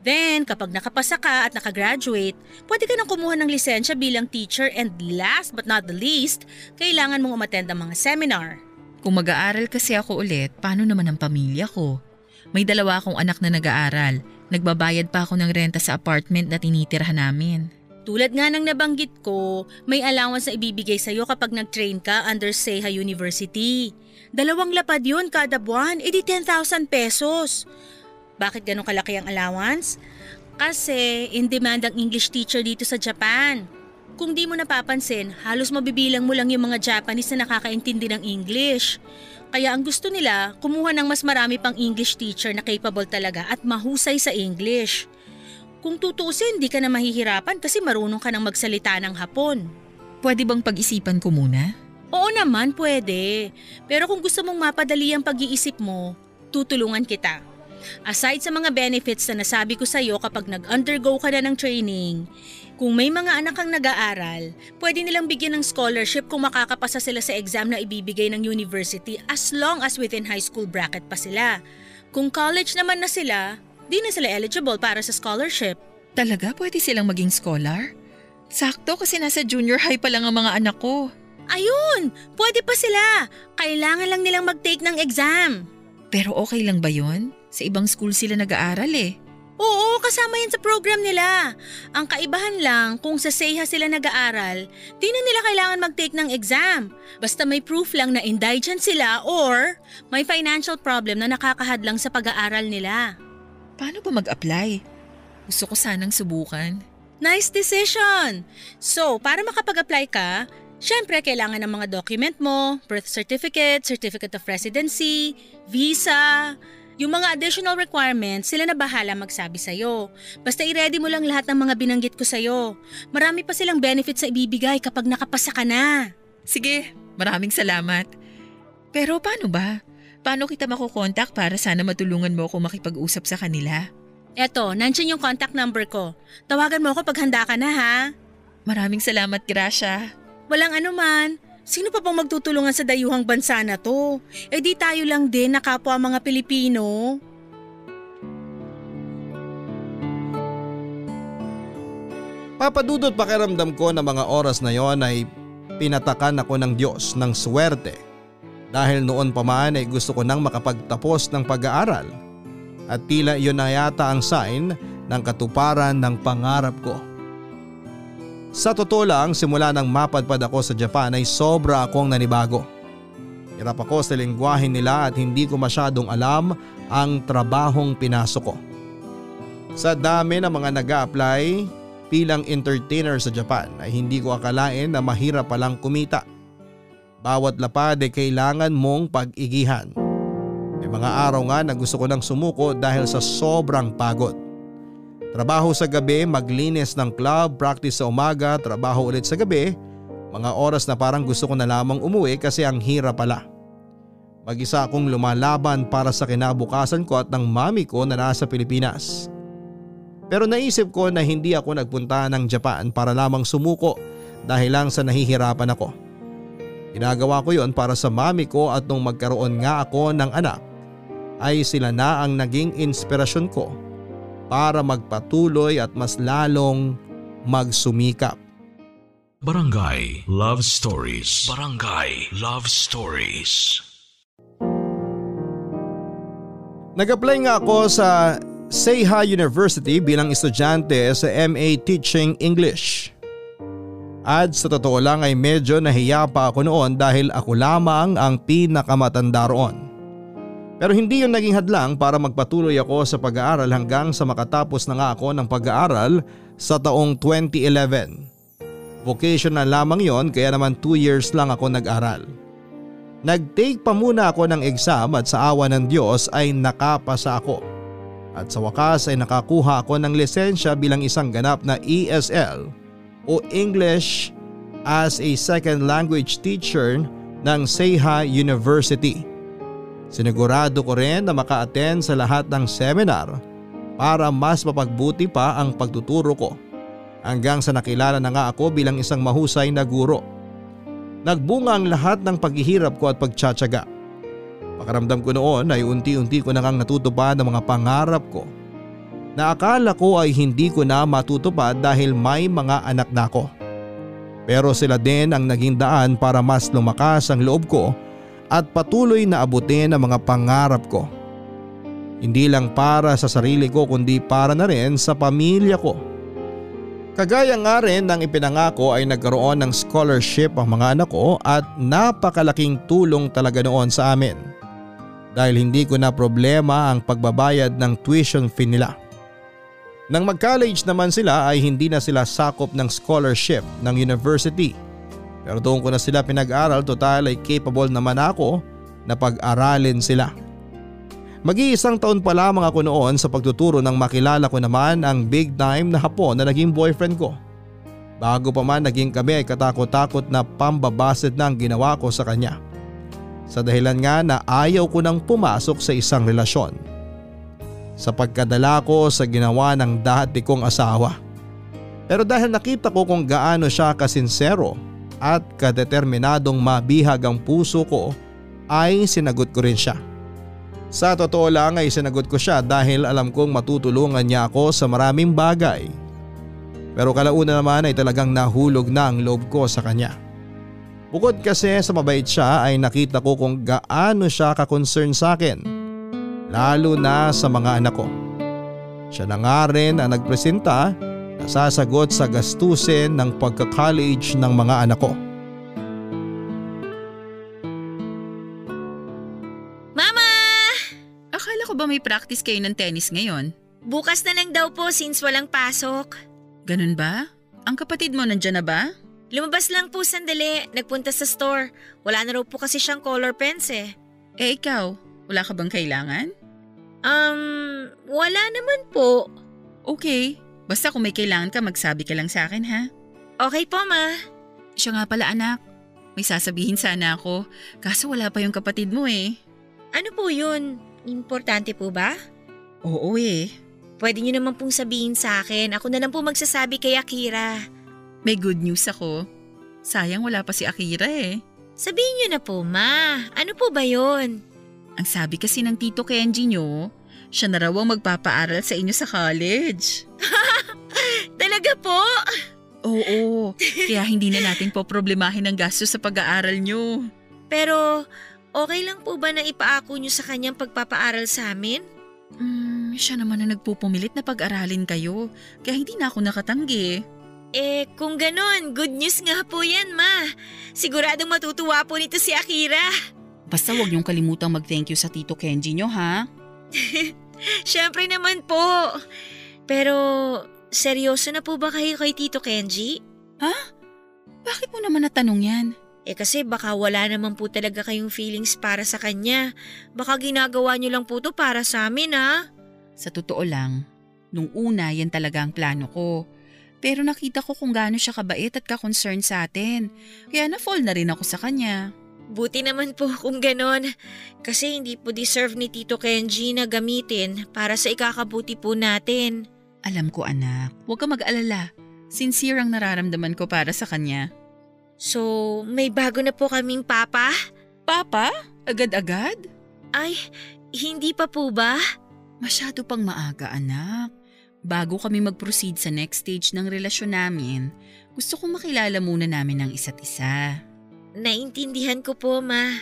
Then, kapag nakapasa ka at nakagraduate, pwede ka nang kumuha ng lisensya bilang teacher and last but not the least, kailangan mong umattend ng mga seminar. Kung mag-aaral kasi ako ulit, paano naman ang pamilya ko? May dalawa akong anak na nag-aaral. Nagbabayad pa ako ng renta sa apartment na tinitirhan namin. Tulad nga ng nabanggit ko, may allowance na ibibigay sa'yo kapag nag-train ka under Seha University. Dalawang lapad yun kada buwan, edi 10,000 pesos. Bakit ganun kalaki ang allowance? Kasi in demand ang English teacher dito sa Japan. Kung di mo napapansin, halos mabibilang mo lang yung mga Japanese na nakakaintindi ng English. Kaya ang gusto nila, kumuha ng mas marami pang English teacher na capable talaga at mahusay sa English. Kung tutusin, di ka na mahihirapan kasi marunong ka nang magsalita ng Hapon. Pwede bang pag-isipan ko muna? Oo naman, pwede. Pero kung gusto mong mapadali ang pag-iisip mo, tutulungan kita. Aside sa mga benefits na nasabi ko sa'yo kapag nag-undergo ka na ng training, kung may mga anak kang nag-aaral, pwede nilang bigyan ng scholarship kung makakapasa sila sa exam na ibibigay ng university as long as within high school bracket pa sila. Kung college naman na sila, di na sila eligible para sa scholarship. Talaga pwede silang maging scholar? Sakto kasi nasa junior high pa lang ang mga anak ko. Ayun! Pwede pa sila! Kailangan lang nilang mag-take ng exam. Pero okay lang ba yon? Sa ibang school sila nag-aaral eh. Oo, kasama yan sa program nila. Ang kaibahan lang, kung sa SEHA sila nag-aaral, di na nila kailangan mag-take ng exam. Basta may proof lang na indigent sila or may financial problem na nakakahadlang sa pag-aaral nila. Paano ba mag-apply? Gusto ko sanang subukan. Nice decision! So, para makapag-apply ka, syempre kailangan ng mga document mo, birth certificate, certificate of residency, visa, yung mga additional requirements, sila na bahala magsabi sa'yo. Basta i-ready mo lang lahat ng mga binanggit ko sa'yo. Marami pa silang benefits sa ibibigay kapag nakapasa ka na. Sige, maraming salamat. Pero paano ba? Paano kita makukontak para sana matulungan mo ako makipag-usap sa kanila? Eto, nandiyan yung contact number ko. Tawagan mo ako pag handa ka na ha. Maraming salamat, Gracia. Walang anuman. Sino pa pang magtutulungan sa dayuhang bansa na to? Eh di tayo lang din na kapwa mga Pilipino. Papadudot pakiramdam ko na mga oras na yon ay pinatakan ako ng Diyos ng swerte dahil noon pa man ay gusto ko nang makapagtapos ng pag-aaral at tila iyon na yata ang sign ng katuparan ng pangarap ko. Sa totoo lang simula nang mapadpad ako sa Japan ay sobra akong nanibago. Hirap ako sa lingwahe nila at hindi ko masyadong alam ang trabahong pinasok ko. Sa dami ng mga nag apply bilang entertainer sa Japan ay hindi ko akalain na mahirap palang kumita. Bawat lapad ay kailangan mong pag-igihan. May mga araw nga na gusto ko nang sumuko dahil sa sobrang pagod. Trabaho sa gabi, maglinis ng club, practice sa umaga, trabaho ulit sa gabi, mga oras na parang gusto ko na lamang umuwi kasi ang hirap pala. Mag-isa akong lumalaban para sa kinabukasan ko at ng mami ko na nasa Pilipinas. Pero naisip ko na hindi ako nagpunta ng Japan para lamang sumuko dahil lang sa nahihirapan ako. Ginagawa ko yon para sa mami ko at nung magkaroon nga ako ng anak ay sila na ang naging inspirasyon ko para magpatuloy at mas lalong magsumikap. Barangay Love Stories. Barangay Love Stories. Nag-apply nga ako sa Seiha University bilang estudyante sa MA Teaching English. At sa totoo lang ay medyo nahiya pa ako noon dahil ako lamang ang pinakamatanda roon. Pero hindi yun naging hadlang para magpatuloy ako sa pag-aaral hanggang sa makatapos na nga ako ng pag-aaral sa taong 2011. Vocational lamang yon kaya naman 2 years lang ako nag-aral. Nag-take pa muna ako ng exam at sa awa ng Diyos ay nakapasa ako at sa wakas ay nakakuha ako ng lisensya bilang isang ganap na ESL o English as a Second Language Teacher ng Seiha University. Sinigurado ko rin na maka-attend sa lahat ng seminar para mas mapagbuti pa ang pagtuturo ko hanggang sa nakilala na nga ako bilang isang mahusay na guro. Nagbunga ang lahat ng paghihirap ko at pagtsatsaga Pakaramdam ko noon ay unti-unti ko na kang natutupad ang mga pangarap ko na akala ko ay hindi ko na matutupad dahil may mga anak na ako. Pero sila din ang naging daan para mas lumakas ang loob ko at patuloy na abutin ang mga pangarap ko. Hindi lang para sa sarili ko kundi para na rin sa pamilya ko. Kagaya nga rin ng ipinangako ay nagkaroon ng scholarship ang mga anak ko at napakalaking tulong talaga noon sa amin dahil hindi ko na problema ang pagbabayad ng tuition fee nila. Nang mag-college naman sila ay hindi na sila sakop ng scholarship ng university. Pero doon ko na sila pinag-aral total ay capable naman ako na pag-aralin sila. Mag-iisang taon pa lamang ako noon sa pagtuturo nang makilala ko naman ang big time na hapon na naging boyfriend ko. Bago pa man naging kami ay katakot-takot na pambabasid na ang ginawa ko sa kanya sa dahilan nga na ayaw ko nang pumasok sa isang relasyon. Sa pagkadala ko sa ginawa ng dati kong asawa. Pero dahil nakita ko kung gaano siya kasinsero at kadeterminadong mabihag ang puso ko ay sinagot ko rin siya. Sa totoo lang ay sinagot ko siya dahil alam kong matutulungan niya ako sa maraming bagay. Pero kalauna naman ay talagang nahulog na ang loob ko sa kanya. Bukod kasi sa mabait siya ay nakita ko kung gaano siya ka-concern sa akin. Lalo na sa mga anak ko. Siya na nga rin ang nagpresenta na sasagot sa gastusin ng pagka-college ng mga anak ko. Mama! Akala ko ba may practice kayo ng tennis ngayon? Bukas na lang daw po since walang pasok. Ganun ba? Ang kapatid mo nandyan na ba? Lumabas lang po sandali, nagpunta sa store. Wala na raw po kasi siyang color pens eh. Eh ikaw, wala ka bang kailangan? Um, wala naman po. Okay, basta kung may kailangan ka magsabi ka lang sa akin ha. Okay po ma. Siya nga pala anak, May sasabihin sana ako, kaso wala pa yung kapatid mo eh. Ano po yun? Importante po ba? Oo eh. Pwede niyo naman pong sabihin sa akin. Ako na lang po magsasabi kay Akira. May good news ako. Sayang wala pa si Akira eh. Sabihin niyo na po, ma. Ano po ba yun? Ang sabi kasi ng tito Kenji nyo, siya na raw ang magpapaaral sa inyo sa college. Talaga po? Oo, kaya hindi na natin po problemahin ang gastos sa pag-aaral nyo. Pero okay lang po ba na ipaako niyo sa kanyang pagpapaaral sa amin? Hmm, siya naman na nagpupumilit na pag-aralin kayo, kaya hindi na ako nakatanggi. Eh, kung ganon, good news nga po yan, ma. Siguradong matutuwa po nito si Akira. Basta huwag niyong kalimutang mag-thank you sa tito Kenji nyo ha. Siyempre naman po. Pero, seryoso na po ba kayo kay Tito Kenji? Bakit mo naman natanong yan? Eh kasi baka wala naman po talaga kayong feelings para sa kanya. Baka ginagawa niyo lang po to para sa amin ha. Sa totoo lang, nung una yan talaga ang plano ko. Pero nakita ko kung gaano siya kabait at ka-concern sa atin. Kaya na-fall na rin ako sa kanya. Buti naman po kung ganon. Kasi hindi po deserve ni Tito Kenji na gamitin para sa ikakabuti po natin. Alam ko anak, huwag ka mag-alala. Sincere ang nararamdaman ko para sa kanya. So, may bago na po kaming papa? Papa? Agad-agad? Ay, hindi pa po ba? Masyado pang maaga anak. Bago kami mag-proceed sa next stage ng relasyon namin, gusto kong makilala muna namin ang isa't isa. Naintindihan ko po, ma.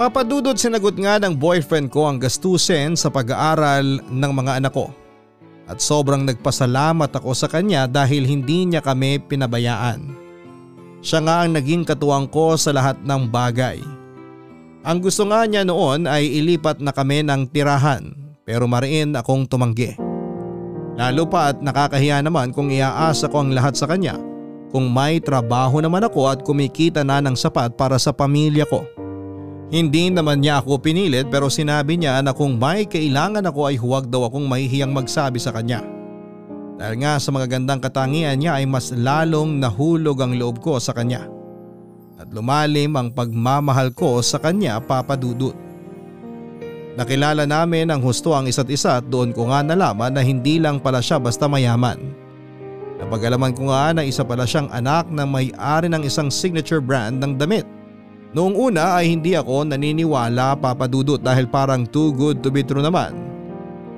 Papadudod sinagot nga ng boyfriend ko ang gastusin sa pag-aaral ng mga anak ko. At sobrang nagpasalamat ako sa kanya dahil hindi niya kami pinabayaan. Siya nga ang naging katuwang ko sa lahat ng bagay. Ang gusto nga niya noon ay ilipat na kami ng tirahan pero mariin akong tumanggi. Lalo pa at nakakahiya naman kung iaasa ko ang lahat sa kanya kung may trabaho naman ako at kumikita na ng sapat para sa pamilya ko. Hindi naman niya ako pinilit pero sinabi niya na kung may kailangan ako ay huwag daw akong mahihiyang magsabi sa kanya. Dahil nga sa mga gandang katangian niya ay mas lalong nahulog ang loob ko sa kanya. At lumalim ang pagmamahal ko sa kanya papadudot. Nakilala namin ang husto ang isa't isa at doon ko nga nalaman na hindi lang pala siya basta mayaman. Napagalaman ko nga na isa pala siyang anak na may-ari ng isang signature brand ng damit. Noong una ay hindi ako naniniwala papadudot dahil parang too good to be true naman.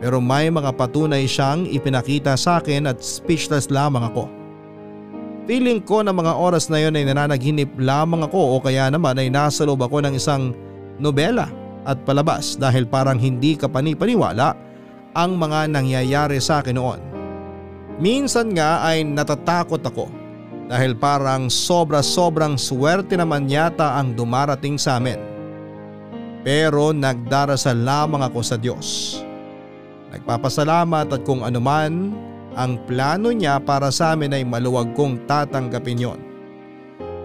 Pero may mga patunay siyang ipinakita sa akin at speechless lamang ako. Feeling ko na mga oras na yon ay nananaginip lamang ako o kaya naman ay nasa loob ako ng isang nobela at palabas dahil parang hindi ka panipaniwala ang mga nangyayari sa akin noon. Minsan nga ay natatakot ako dahil parang sobra-sobrang swerte naman yata ang dumarating sa amin. Pero nagdarasal lamang ako sa Diyos. Nagpapasalamat at kung anuman ang plano niya para sa amin ay maluwag kong tatanggapin yon.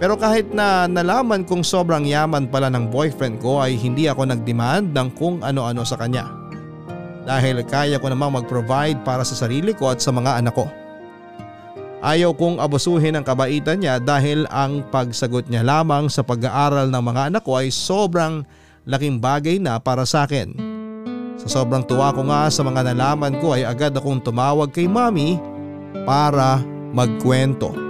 Pero kahit na nalaman kong sobrang yaman pala ng boyfriend ko ay hindi ako nagdemand ng kung ano-ano sa kanya. Dahil kaya ko namang mag-provide para sa sarili ko at sa mga anak ko. Ayaw kong abusuhin ang kabaitan niya dahil ang pagsagot niya lamang sa pag-aaral ng mga anak ko ay sobrang laking bagay na para sa akin. Sa sobrang tuwa ko nga sa mga nalaman ko ay agad akong tumawag kay mami para magkwento.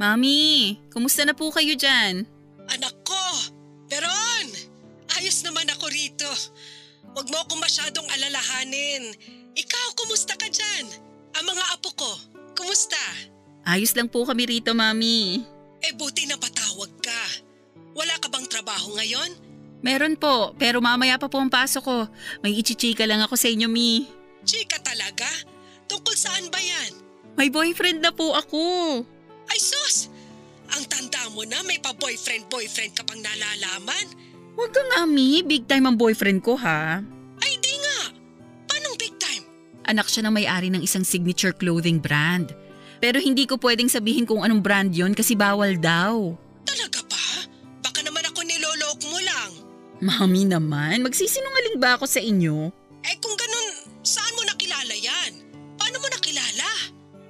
Mami, kumusta na po kayo dyan? Anak ko! Peron! Ayos naman ako rito. Huwag mo akong masyadong alalahanin. Ikaw, kumusta ka dyan? Ang mga apo ko, kumusta? Ayos lang po kami rito, Mami. Eh buti na patawag ka. Wala ka bang trabaho ngayon? Meron po, pero mamaya pa po ang pasok ko. May ichichika lang ako sa inyo, Mi. Chika talaga? Tungkol saan ba yan? May boyfriend na po ako. Ay sus! Ang tanda mo na may pa-boyfriend-boyfriend ka pang nalalaman. Huwag ka nga, Mi. Big time ang boyfriend ko, ha? Ay di nga! Paanong big time? Anak siya ng may-ari ng isang signature clothing brand. Pero hindi ko pwedeng sabihin kung anong brand yon kasi bawal daw. Talaga ba? Baka naman ako nilolok mo lang. Mami naman, magsisinungaling ba ako sa inyo?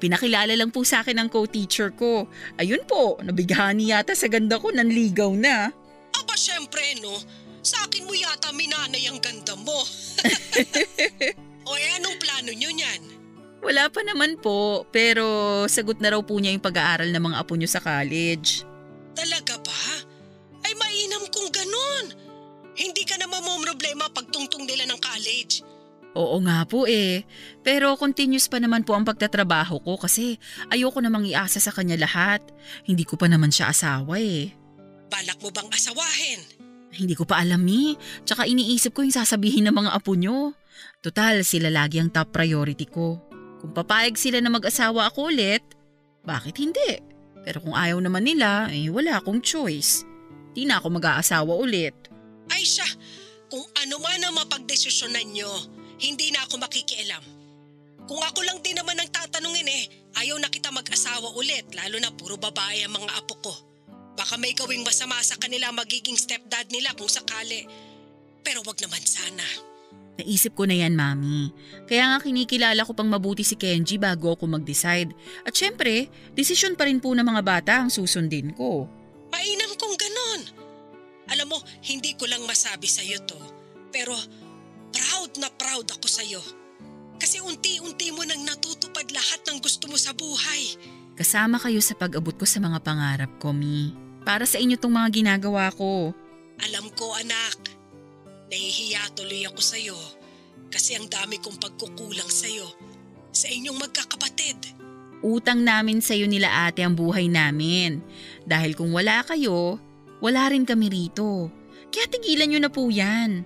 Pinakilala lang po sa akin ng co-teacher ko. Ayun po, nabighani yata sa ganda ko, nanligaw na. Aba syempre no, sa akin mo yata minanay ang ganda mo. o eh anong plano nyo niyan? Wala pa naman po, pero sagot na raw po niya yung pag-aaral ng mga apo niyo sa college. Talaga ba? Ay mainam kung ganun. Hindi ka na problema pagtungtong nila ng college. Oo nga po eh. Pero continuous pa naman po ang pagtatrabaho ko kasi ayoko namang iasa sa kanya lahat. Hindi ko pa naman siya asawa eh. Balak mo bang asawahin? Hindi ko pa alam eh. Tsaka iniisip ko yung sasabihin ng mga apo nyo. Total, sila lagi ang top priority ko. Kung papayag sila na mag-asawa ako ulit, bakit hindi? Pero kung ayaw naman nila, eh wala akong choice. Di na ako mag-aasawa ulit. Ay siya, kung ano man ang mapagdesisyonan nyo, hindi na ako makikialam. Kung ako lang din naman ang tatanungin eh, ayaw na kita mag-asawa ulit lalo na puro babae ang mga apo ko. Baka may gawing masama sa kanila magiging stepdad nila kung sakali. Pero wag naman sana. Naisip ko na yan, Mami. Kaya nga kinikilala ko pang mabuti si Kenji bago ako mag-decide. At syempre, desisyon pa rin po ng mga bata ang susundin ko. Mainam kong ganon. Alam mo, hindi ko lang masabi sa'yo to. Pero proud na proud ako sa'yo. Kasi unti-unti mo nang natutupad lahat ng gusto mo sa buhay. Kasama kayo sa pag-abot ko sa mga pangarap ko, Mi. Para sa inyo tong mga ginagawa ko. Alam ko, anak. Nahihiya tuloy ako sa'yo kasi ang dami kong pagkukulang sa'yo sa inyong magkakapatid. Utang namin sa'yo nila ate ang buhay namin. Dahil kung wala kayo, wala rin kami rito. Kaya tigilan nyo na po yan.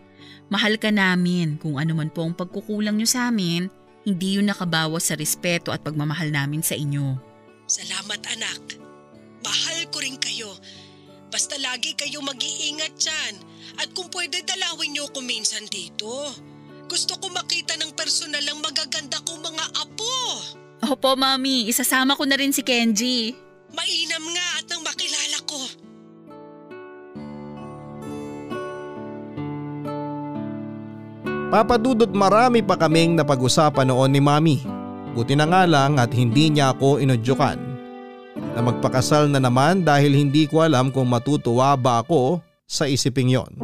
Mahal ka namin kung ano man po ang pagkukulang nyo sa amin, hindi yun nakabawas sa respeto at pagmamahal namin sa inyo. Salamat anak. Mahal ko rin kayo. Basta lagi kayo mag-iingat dyan at kung pwede dalawin niyo ako minsan dito. Gusto ko makita ng personal ang magaganda kong mga apo. Opo, Mami. Isasama ko na rin si Kenji. Mainam nga Papadudot marami pa kaming napag-usapan noon ni Mami. Buti na nga lang at hindi niya ako inudyukan. Na magpakasal na naman dahil hindi ko alam kung matutuwa ba ako sa isiping yon.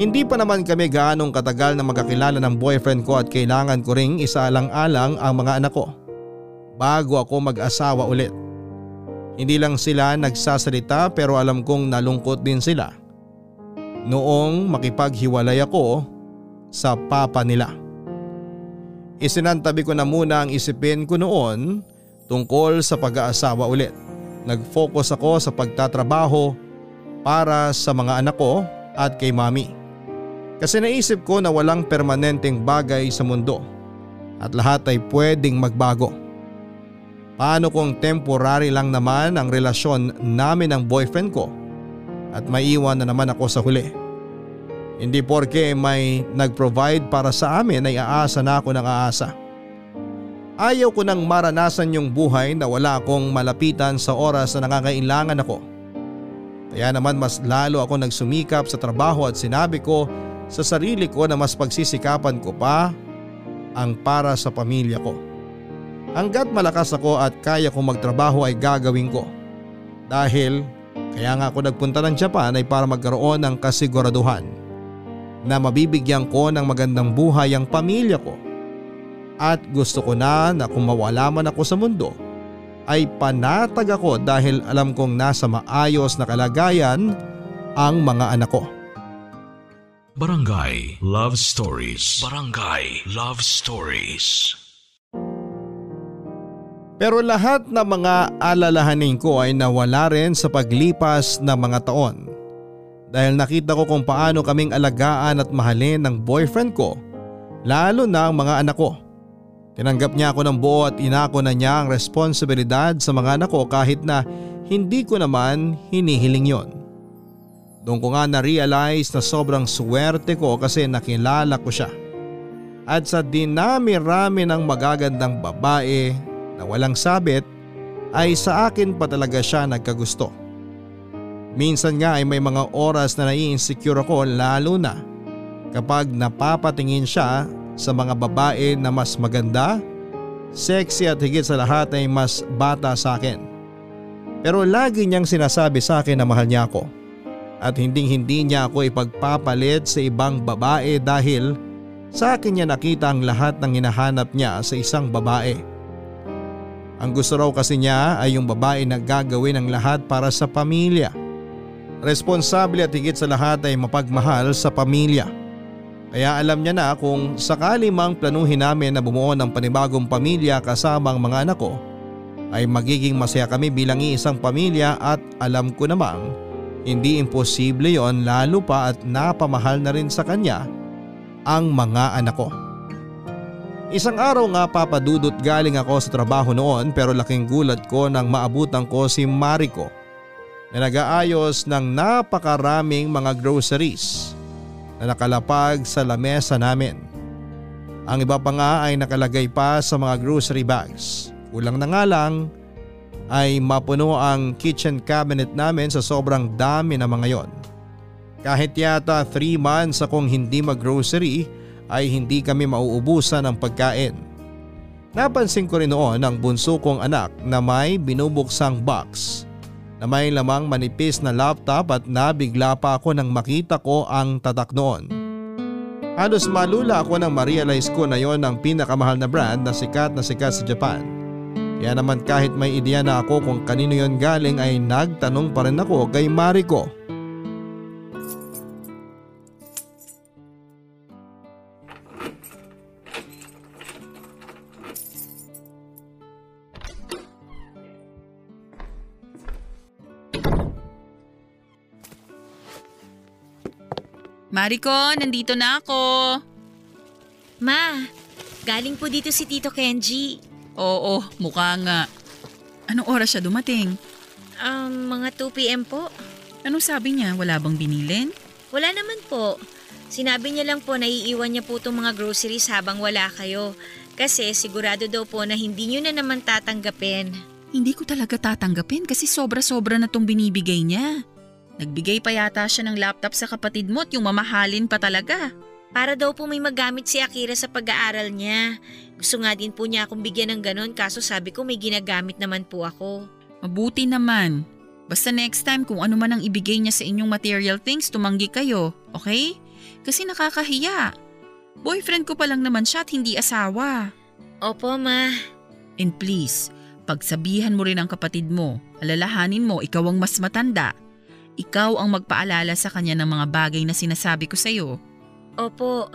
Hindi pa naman kami gaanong katagal na magkakilala ng boyfriend ko at kailangan ko ring isaalang-alang ang mga anak ko. Bago ako mag-asawa ulit. Hindi lang sila nagsasalita pero alam kong nalungkot din sila. Noong makipaghiwalay ako sa papa nila. Isinantabi ko na muna ang isipin ko noon tungkol sa pag-aasawa ulit. Nag-focus ako sa pagtatrabaho para sa mga anak ko at kay mami. Kasi naisip ko na walang permanenteng bagay sa mundo at lahat ay pwedeng magbago. Paano kung temporary lang naman ang relasyon namin ng boyfriend ko at maiwan na naman ako sa huli. Hindi porke may nag-provide para sa amin ay aasa na ako ng aasa. Ayaw ko nang maranasan yung buhay na wala akong malapitan sa oras na nangangailangan ako. Kaya naman mas lalo ako nagsumikap sa trabaho at sinabi ko sa sarili ko na mas pagsisikapan ko pa ang para sa pamilya ko. Hanggat malakas ako at kaya kong magtrabaho ay gagawin ko. Dahil kaya nga ako nagpunta ng Japan ay para magkaroon ng kasiguraduhan na mabibigyan ko ng magandang buhay ang pamilya ko. At gusto ko na na kung mawala man ako sa mundo ay panatag ako dahil alam kong nasa maayos na kalagayan ang mga anak ko. Barangay Love Stories. Barangay Love Stories. Pero lahat ng mga alalahanin ko ay nawala rin sa paglipas ng mga taon. Dahil nakita ko kung paano kaming alagaan at mahalin ng boyfriend ko, lalo na ang mga anak ko. Tinanggap niya ako ng buo at inako na niya ang responsibilidad sa mga anak ko kahit na hindi ko naman hinihiling yon. Doon ko nga na-realize na sobrang swerte ko kasi nakilala ko siya. At sa dinami-rami ng magagandang babae na walang sabit ay sa akin pa talaga siya nagkagusto. Minsan nga ay may mga oras na nai-insecure ako lalo na kapag napapatingin siya sa mga babae na mas maganda, sexy at higit sa lahat ay mas bata sa akin. Pero lagi niyang sinasabi sa akin na mahal niya ako at hinding hindi niya ako ipagpapalit sa ibang babae dahil sa akin niya nakita ang lahat ng hinahanap niya sa isang babae. Ang gusto raw kasi niya ay yung babae na gagawin ang lahat para sa pamilya. Responsable at higit sa lahat ay mapagmahal sa pamilya. Kaya alam niya na kung sakali mang planuhin namin na bumuo ng panibagong pamilya kasama ang mga anak ko, ay magiging masaya kami bilang iisang pamilya at alam ko namang hindi imposible yon lalo pa at napamahal na rin sa kanya ang mga anak ko. Isang araw nga papadudot galing ako sa trabaho noon pero laking gulat ko nang maabutan ko si Mariko na nag-aayos ng napakaraming mga groceries na nakalapag sa lamesa namin. Ang iba pa nga ay nakalagay pa sa mga grocery bags. Kulang na nga lang ay mapuno ang kitchen cabinet namin sa sobrang dami na mga yon. Kahit yata 3 months akong hindi mag-grocery ay hindi kami mauubusan ng pagkain. Napansin ko rin noon ang bunso kong anak na may binubuksang box na may lamang manipis na laptop at nabigla pa ako nang makita ko ang tatak noon. Halos malula ako nang ma-realize ko na yon ang pinakamahal na brand na sikat na sikat sa Japan. Kaya naman kahit may ideya na ako kung kanino yon galing ay nagtanong pa rin ako kay Mariko. Mariko, nandito na ako. Ma, galing po dito si Tito Kenji. Oo, mukha nga. Anong oras siya dumating? Um, mga 2pm po. Anong sabi niya? Wala bang binilin? Wala naman po. Sinabi niya lang po na iiwan niya po itong mga groceries habang wala kayo. Kasi sigurado daw po na hindi niyo na naman tatanggapin. Hindi ko talaga tatanggapin kasi sobra-sobra na tong binibigay niya. Nagbigay pa yata siya ng laptop sa kapatid mo at yung mamahalin pa talaga. Para daw po may magamit si Akira sa pag-aaral niya. Gusto nga din po niya akong bigyan ng ganon kaso sabi ko may ginagamit naman po ako. Mabuti naman. Basta next time kung ano man ang ibigay niya sa inyong material things, tumanggi kayo, okay? Kasi nakakahiya. Boyfriend ko pa lang naman siya at hindi asawa. Opo, ma. And please, pagsabihan mo rin ang kapatid mo, alalahanin mo ikaw ang mas matanda. Ikaw ang magpaalala sa kanya ng mga bagay na sinasabi ko sa'yo. Opo.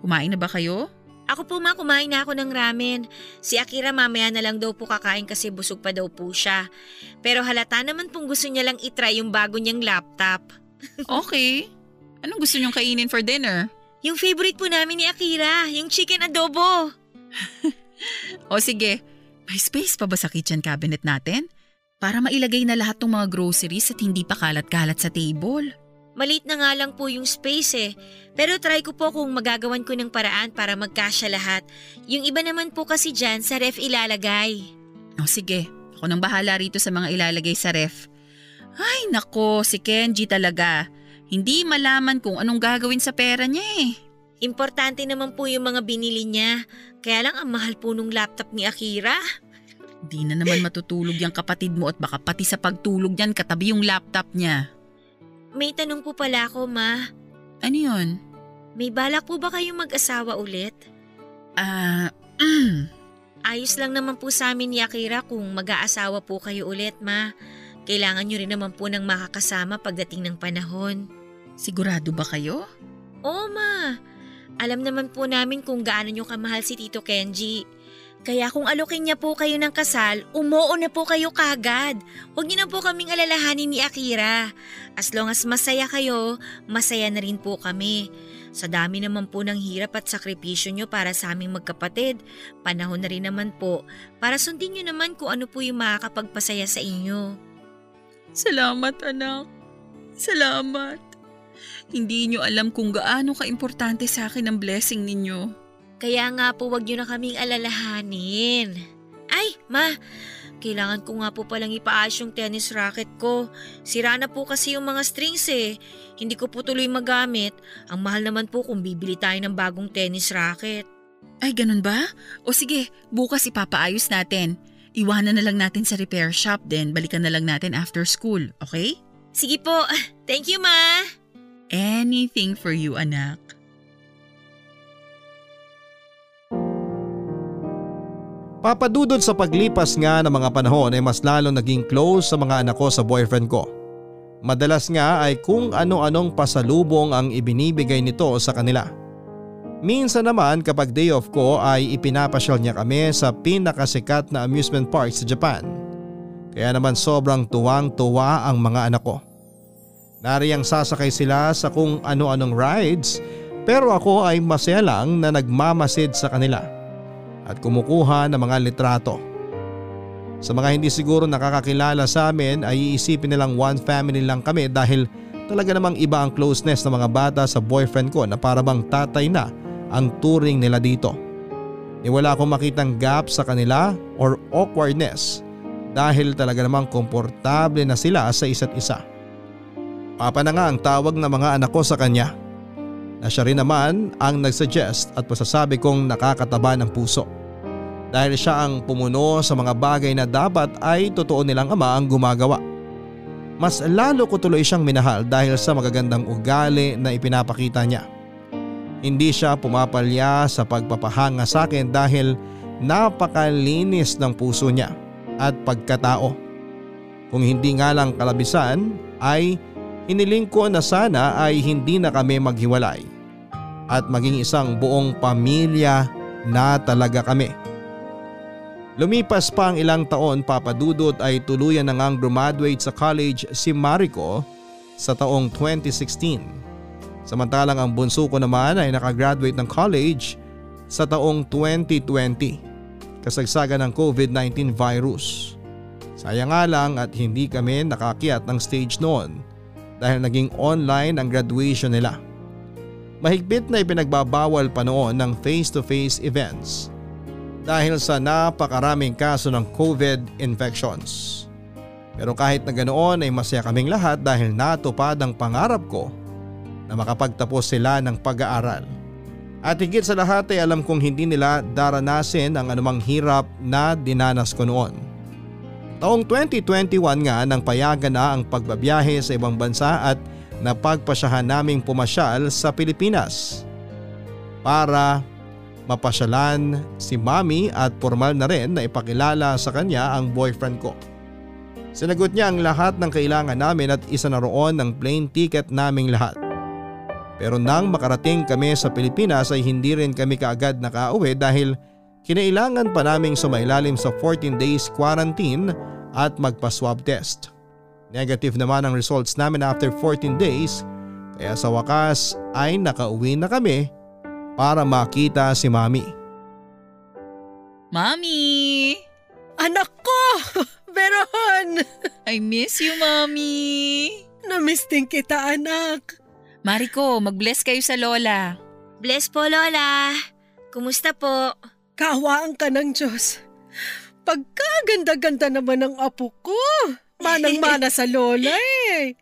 Kumain na ba kayo? Ako po ma, kumain na ako ng ramen. Si Akira mamaya na lang daw po kakain kasi busog pa daw po siya. Pero halata naman pong gusto niya lang itry yung bago niyang laptop. Okay. Anong gusto niyong kainin for dinner? Yung favorite po namin ni Akira, yung chicken adobo. O sige, may space pa ba sa kitchen cabinet natin? Para mailagay na lahat ng mga groceries at hindi pa kalat-kalat sa table. Malit na nga lang po yung space eh. Pero try ko po kung magagawan ko ng paraan para magkasya lahat. Yung iba naman po kasi dyan sa ref ilalagay. O sige, ako nang bahala rito sa mga ilalagay sa ref. Ay nako, si Kenji talaga. Hindi malaman kung anong gagawin sa pera niya eh. Importante naman po yung mga binili niya. Kaya lang ang mahal po nung laptop ni Akira. Di na naman matutulog yung kapatid mo at baka pati sa pagtulog niyan katabi yung laptop niya. May tanong po pala ako, ma. Ano yun? May balak po ba kayong mag-asawa ulit? Ah, mm, Ayos lang naman po sa amin ni Akira kung mag-aasawa po kayo ulit, ma. Kailangan nyo rin naman po ng makakasama pagdating ng panahon. sigurado ba kayo? Oo, ma. Alam naman po namin kung gaano nyo kamahal si Tito Kenji. Kaya kung alokin niya po kayo ng kasal, umuo na po kayo kagad. Huwag niyo na po kaming alalahanin ni Akira. As long as masaya kayo, masaya na rin po kami. Sa dami naman po ng hirap at sakripisyo nyo para sa aming magkapatid, panahon na rin naman po para sundin nyo naman kung ano po yung makakapagpasaya sa inyo. Salamat anak. Salamat. Hindi niyo alam kung gaano kaimportante sa akin ang blessing ninyo. Kaya nga po wag nyo na kaming alalahanin. Ay, ma, Kailangan ko nga po palang ipaayos yung tennis racket ko. Sira na po kasi yung mga strings eh. Hindi ko po tuloy magamit. Ang mahal naman po kung bibili tayo ng bagong tennis racket. Ay, ganun ba? O sige, bukas ipapaayos natin. Iwanan na lang natin sa repair shop then balikan na lang natin after school, okay? Sige po. Thank you, Ma. Anything for you, anak. Papadudod sa paglipas nga ng mga panahon ay mas lalong naging close sa mga anak ko sa boyfriend ko. Madalas nga ay kung ano-anong pasalubong ang ibinibigay nito sa kanila. Minsan naman kapag day off ko ay ipinapasyal niya kami sa pinakasikat na amusement park sa Japan. Kaya naman sobrang tuwang-tuwa ang mga anak ko. Nariyang sasakay sila sa kung ano-anong rides pero ako ay masaya lang na nagmamasid sa kanila at kumukuha ng mga litrato. Sa mga hindi siguro nakakakilala sa amin ay iisipin nilang one family lang kami dahil talaga namang iba ang closeness ng mga bata sa boyfriend ko na para bang tatay na ang turing nila dito. Ni wala akong makitang gap sa kanila or awkwardness dahil talaga namang komportable na sila sa isa't isa. Papa na nga ang tawag ng mga anak ko sa kanya na siya rin naman ang nagsuggest at pasasabi kong nakakataba ng puso. Dahil siya ang pumuno sa mga bagay na dapat ay totoo nilang ama ang gumagawa. Mas lalo ko tuloy siyang minahal dahil sa magagandang ugali na ipinapakita niya. Hindi siya pumapalya sa pagpapahanga sa akin dahil napakalinis ng puso niya at pagkatao. Kung hindi nga lang kalabisan ay Hiniling ko na sana ay hindi na kami maghiwalay at maging isang buong pamilya na talaga kami. Lumipas pa ang ilang taon papadudot ay tuluyan na ngang graduate sa college si Mariko sa taong 2016. Samantalang ang bunso ko naman ay nakagraduate ng college sa taong 2020 kasagsagan ng COVID-19 virus. Sayang nga lang at hindi kami nakakyat ng stage noon dahil naging online ang graduation nila. Mahigpit na ipinagbabawal pa noon ng face-to-face events dahil sa napakaraming kaso ng COVID infections. Pero kahit na ganoon ay masaya kaming lahat dahil natupad ang pangarap ko na makapagtapos sila ng pag-aaral. At higit sa lahat ay alam kong hindi nila daranasin ang anumang hirap na dinanas ko noon. Taong 2021 nga nang payagan na ang pagbabiyahe sa ibang bansa at napagpasyahan naming pumasyal sa Pilipinas. Para mapasyalan si mami at formal na rin na ipakilala sa kanya ang boyfriend ko. Sinagot niya ang lahat ng kailangan namin at isa na roon ng plane ticket naming lahat. Pero nang makarating kami sa Pilipinas ay hindi rin kami kaagad nakauwi dahil kinailangan pa naming sumailalim sa 14 days quarantine at magpa-swab test. Negative naman ang results namin after 14 days kaya sa wakas ay nakauwi na kami para makita si Mami. Mami! Anak ko! Veron! I miss you, Mami! Namiss din kita, anak. Mariko, mag-bless kayo sa lola. Bless po, Lola. Kumusta po? Kaawaan ka ng Diyos. Pagkaganda-ganda naman ng apo ko. Manang-mana sa lola eh.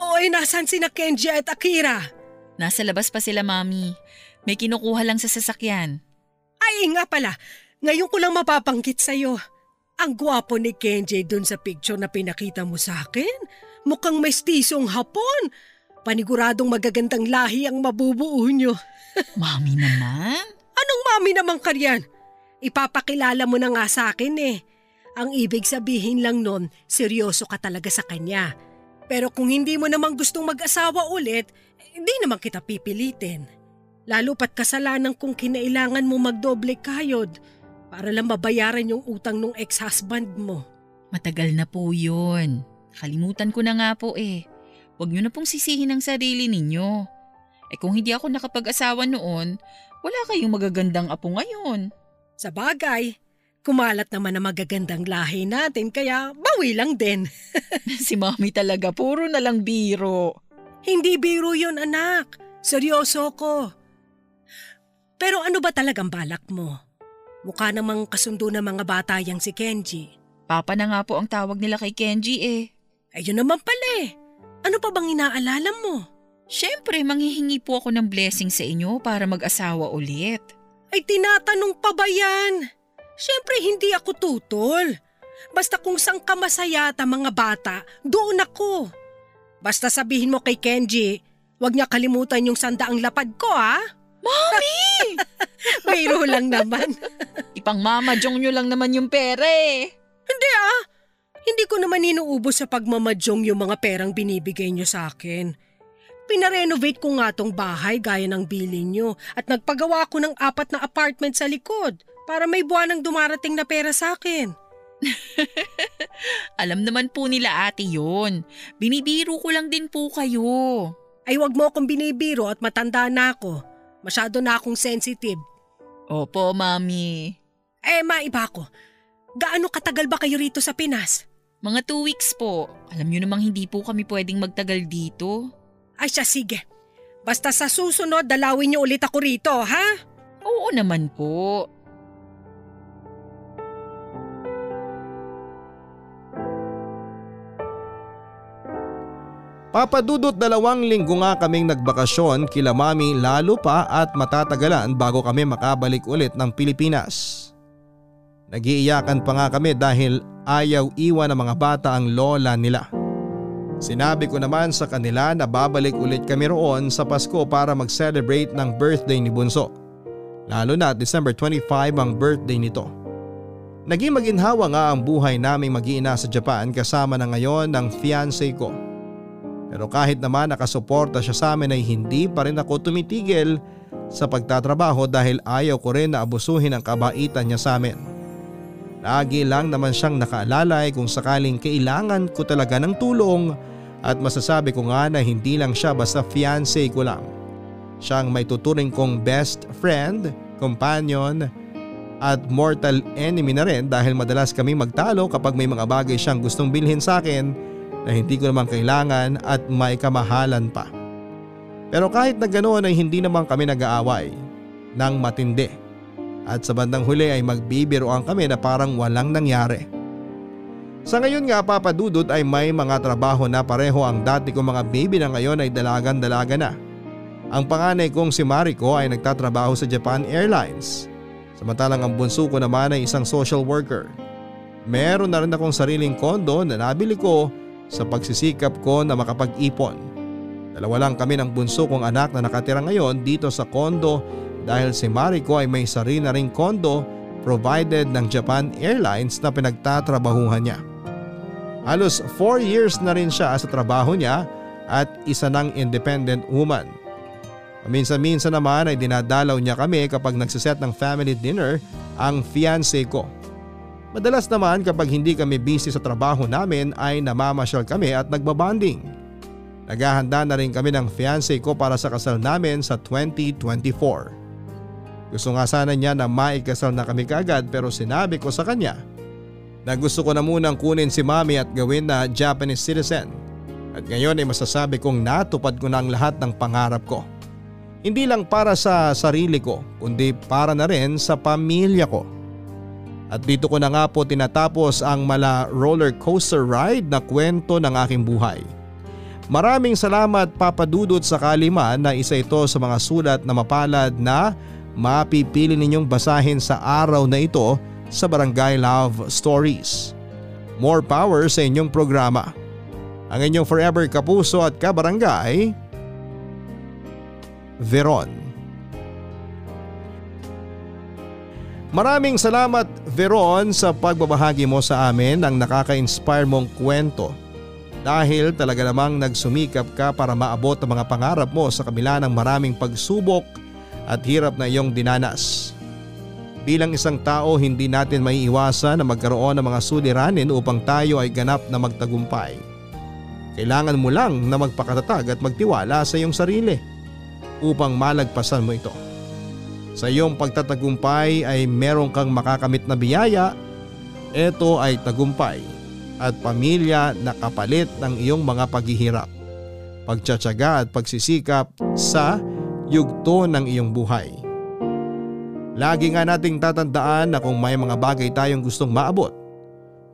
Oy, nasan sina Kenji at Akira? Nasa labas pa sila, Mami. May kinukuha lang sa sasakyan. Ay nga pala, ngayon ko lang mapapanggit sa'yo. Ang gwapo ni Kenji dun sa picture na pinakita mo sa akin. Mukhang mestisong hapon. Paniguradong magagandang lahi ang mabubuo nyo. Mami naman? Anong mami naman karyan? Ipapakilala mo na nga sa akin eh. Ang ibig sabihin lang nun, seryoso ka talaga sa kanya. Pero kung hindi mo naman gustong mag-asawa ulit, hindi naman kita pipilitin. Lalo pat kasalanan kung kinailangan mo magdoble kayod para lang mabayaran yung utang ng ex-husband mo. Matagal na po yun. Kalimutan ko na nga po eh. Huwag niyo na pong sisihin ang sarili ninyo. Eh kung hindi ako nakapag-asawa noon, wala kayong magagandang apo ngayon. Sa bagay, kumalat naman ang magagandang lahi natin kaya bawi lang din. si mami talaga, puro na lang biro. Hindi biro yon anak. Seryoso ko. Pero ano ba talagang balak mo? Mukha namang kasundo ng mga bata yang si Kenji. Papa na nga po ang tawag nila kay Kenji eh. Ayun naman pala eh. Ano pa bang inaalala mo? Siyempre, manghihingi po ako ng blessing sa inyo para mag-asawa ulit. Ay tinatanong pa ba yan? Siyempre hindi ako tutol. Basta kung saan ka masaya ta mga bata, doon ako. Basta sabihin mo kay Kenji, huwag niya kalimutan yung sandaang lapad ko ha. Mami! Mayro lang naman. Ipang mamadyong nyo lang naman yung pera eh. Hindi ah. Hindi ko naman inuubos sa pagmamadyong yung mga perang binibigay niyo sa akin. Pinarenovate ko nga tong bahay gaya ng bilin niyo at nagpagawa ko ng apat na apartment sa likod para may buwanang dumarating na pera sa akin. Alam naman po nila ate yon. Binibiro ko lang din po kayo. Ay wag mo akong binibiro at matanda na ako. Masyado na akong sensitive. Opo, mami. Eh, maiba ko. Gaano katagal ba kayo rito sa Pinas? Mga two weeks po. Alam niyo namang hindi po kami pwedeng magtagal dito. Ay siya, sige. Basta sa susunod, dalawin niyo ulit ako rito, ha? Oo naman po. Papadudot dalawang linggo nga kaming nagbakasyon kila mami lalo pa at matatagalan bago kami makabalik ulit ng Pilipinas. Nagiiyakan pa nga kami dahil ayaw iwan ng mga bata ang lola nila. Sinabi ko naman sa kanila na babalik ulit kami roon sa Pasko para mag-celebrate ng birthday ni Bunso. Lalo na December 25 ang birthday nito. Naging maginhawa nga ang buhay naming mag-iina sa Japan kasama na ngayon ng fiancé ko. Pero kahit naman nakasuporta siya sa amin ay hindi pa rin ako tumitigil sa pagtatrabaho dahil ayaw ko rin na abusuhin ang kabaitan niya sa amin. Lagi lang naman siyang nakaalalay kung sakaling kailangan ko talaga ng tulong at masasabi ko nga na hindi lang siya basta fiancé ko lang. Siyang may tuturing kong best friend, companion at mortal enemy na rin dahil madalas kami magtalo kapag may mga bagay siyang gustong bilhin sa akin na hindi ko naman kailangan at may kamahalan pa. Pero kahit na ganoon ay hindi naman kami nag-aaway ng matindi at sa bandang huli ay magbibiroan kami na parang walang nangyari. Sa ngayon nga papadudot ay may mga trabaho na pareho ang dati kong mga baby na ngayon ay dalagan-dalaga na. Ang panganay kong si Mariko ay nagtatrabaho sa Japan Airlines. Samantalang ang bunso ko naman ay isang social worker. Meron na rin akong sariling kondo na nabili ko sa pagsisikap ko na makapag-ipon. Dalawa lang kami ng bunso kong anak na nakatira ngayon dito sa kondo dahil si Mariko ay may sarili na ring kondo provided ng Japan Airlines na pinagtatrabahuhan niya. Halos 4 years na rin siya sa trabaho niya at isa ng independent woman. Minsan-minsan naman ay dinadalaw niya kami kapag nagsiset ng family dinner ang fiancé ko. Madalas naman kapag hindi kami busy sa trabaho namin ay namamasyal kami at nagbabanding. Naghahanda na rin kami ng fiancé ko para sa kasal namin sa 2024. Gusto nga sana niya na maikasal na kami kagad pero sinabi ko sa kanya na gusto ko na munang kunin si mami at gawin na Japanese citizen. At ngayon ay masasabi kong natupad ko na ang lahat ng pangarap ko. Hindi lang para sa sarili ko kundi para na rin sa pamilya ko. At dito ko na nga po tinatapos ang mala roller coaster ride na kwento ng aking buhay. Maraming salamat papadudot sa kalima na isa ito sa mga sulat na mapalad na mapipili ninyong basahin sa araw na ito sa Barangay Love Stories. More power sa inyong programa. Ang inyong forever kapuso at kabarangay, Veron. Maraming salamat Veron sa pagbabahagi mo sa amin ng nakaka-inspire mong kwento dahil talaga namang nagsumikap ka para maabot ang mga pangarap mo sa kabila ng maraming pagsubok at hirap na iyong dinanas. Bilang isang tao hindi natin may iwasan na magkaroon ng mga suliranin upang tayo ay ganap na magtagumpay. Kailangan mo lang na magpakatatag at magtiwala sa iyong sarili upang malagpasan mo ito. Sa iyong pagtatagumpay ay meron kang makakamit na biyaya. Ito ay tagumpay at pamilya na kapalit ng iyong mga paghihirap, pagtsatsaga at pagsisikap sa yugto ng iyong buhay. Lagi nga nating tatandaan na kung may mga bagay tayong gustong maabot,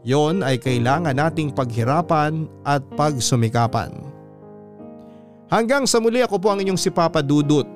yon ay kailangan nating paghirapan at pagsumikapan. Hanggang sa muli ako po ang inyong si Papa Dudut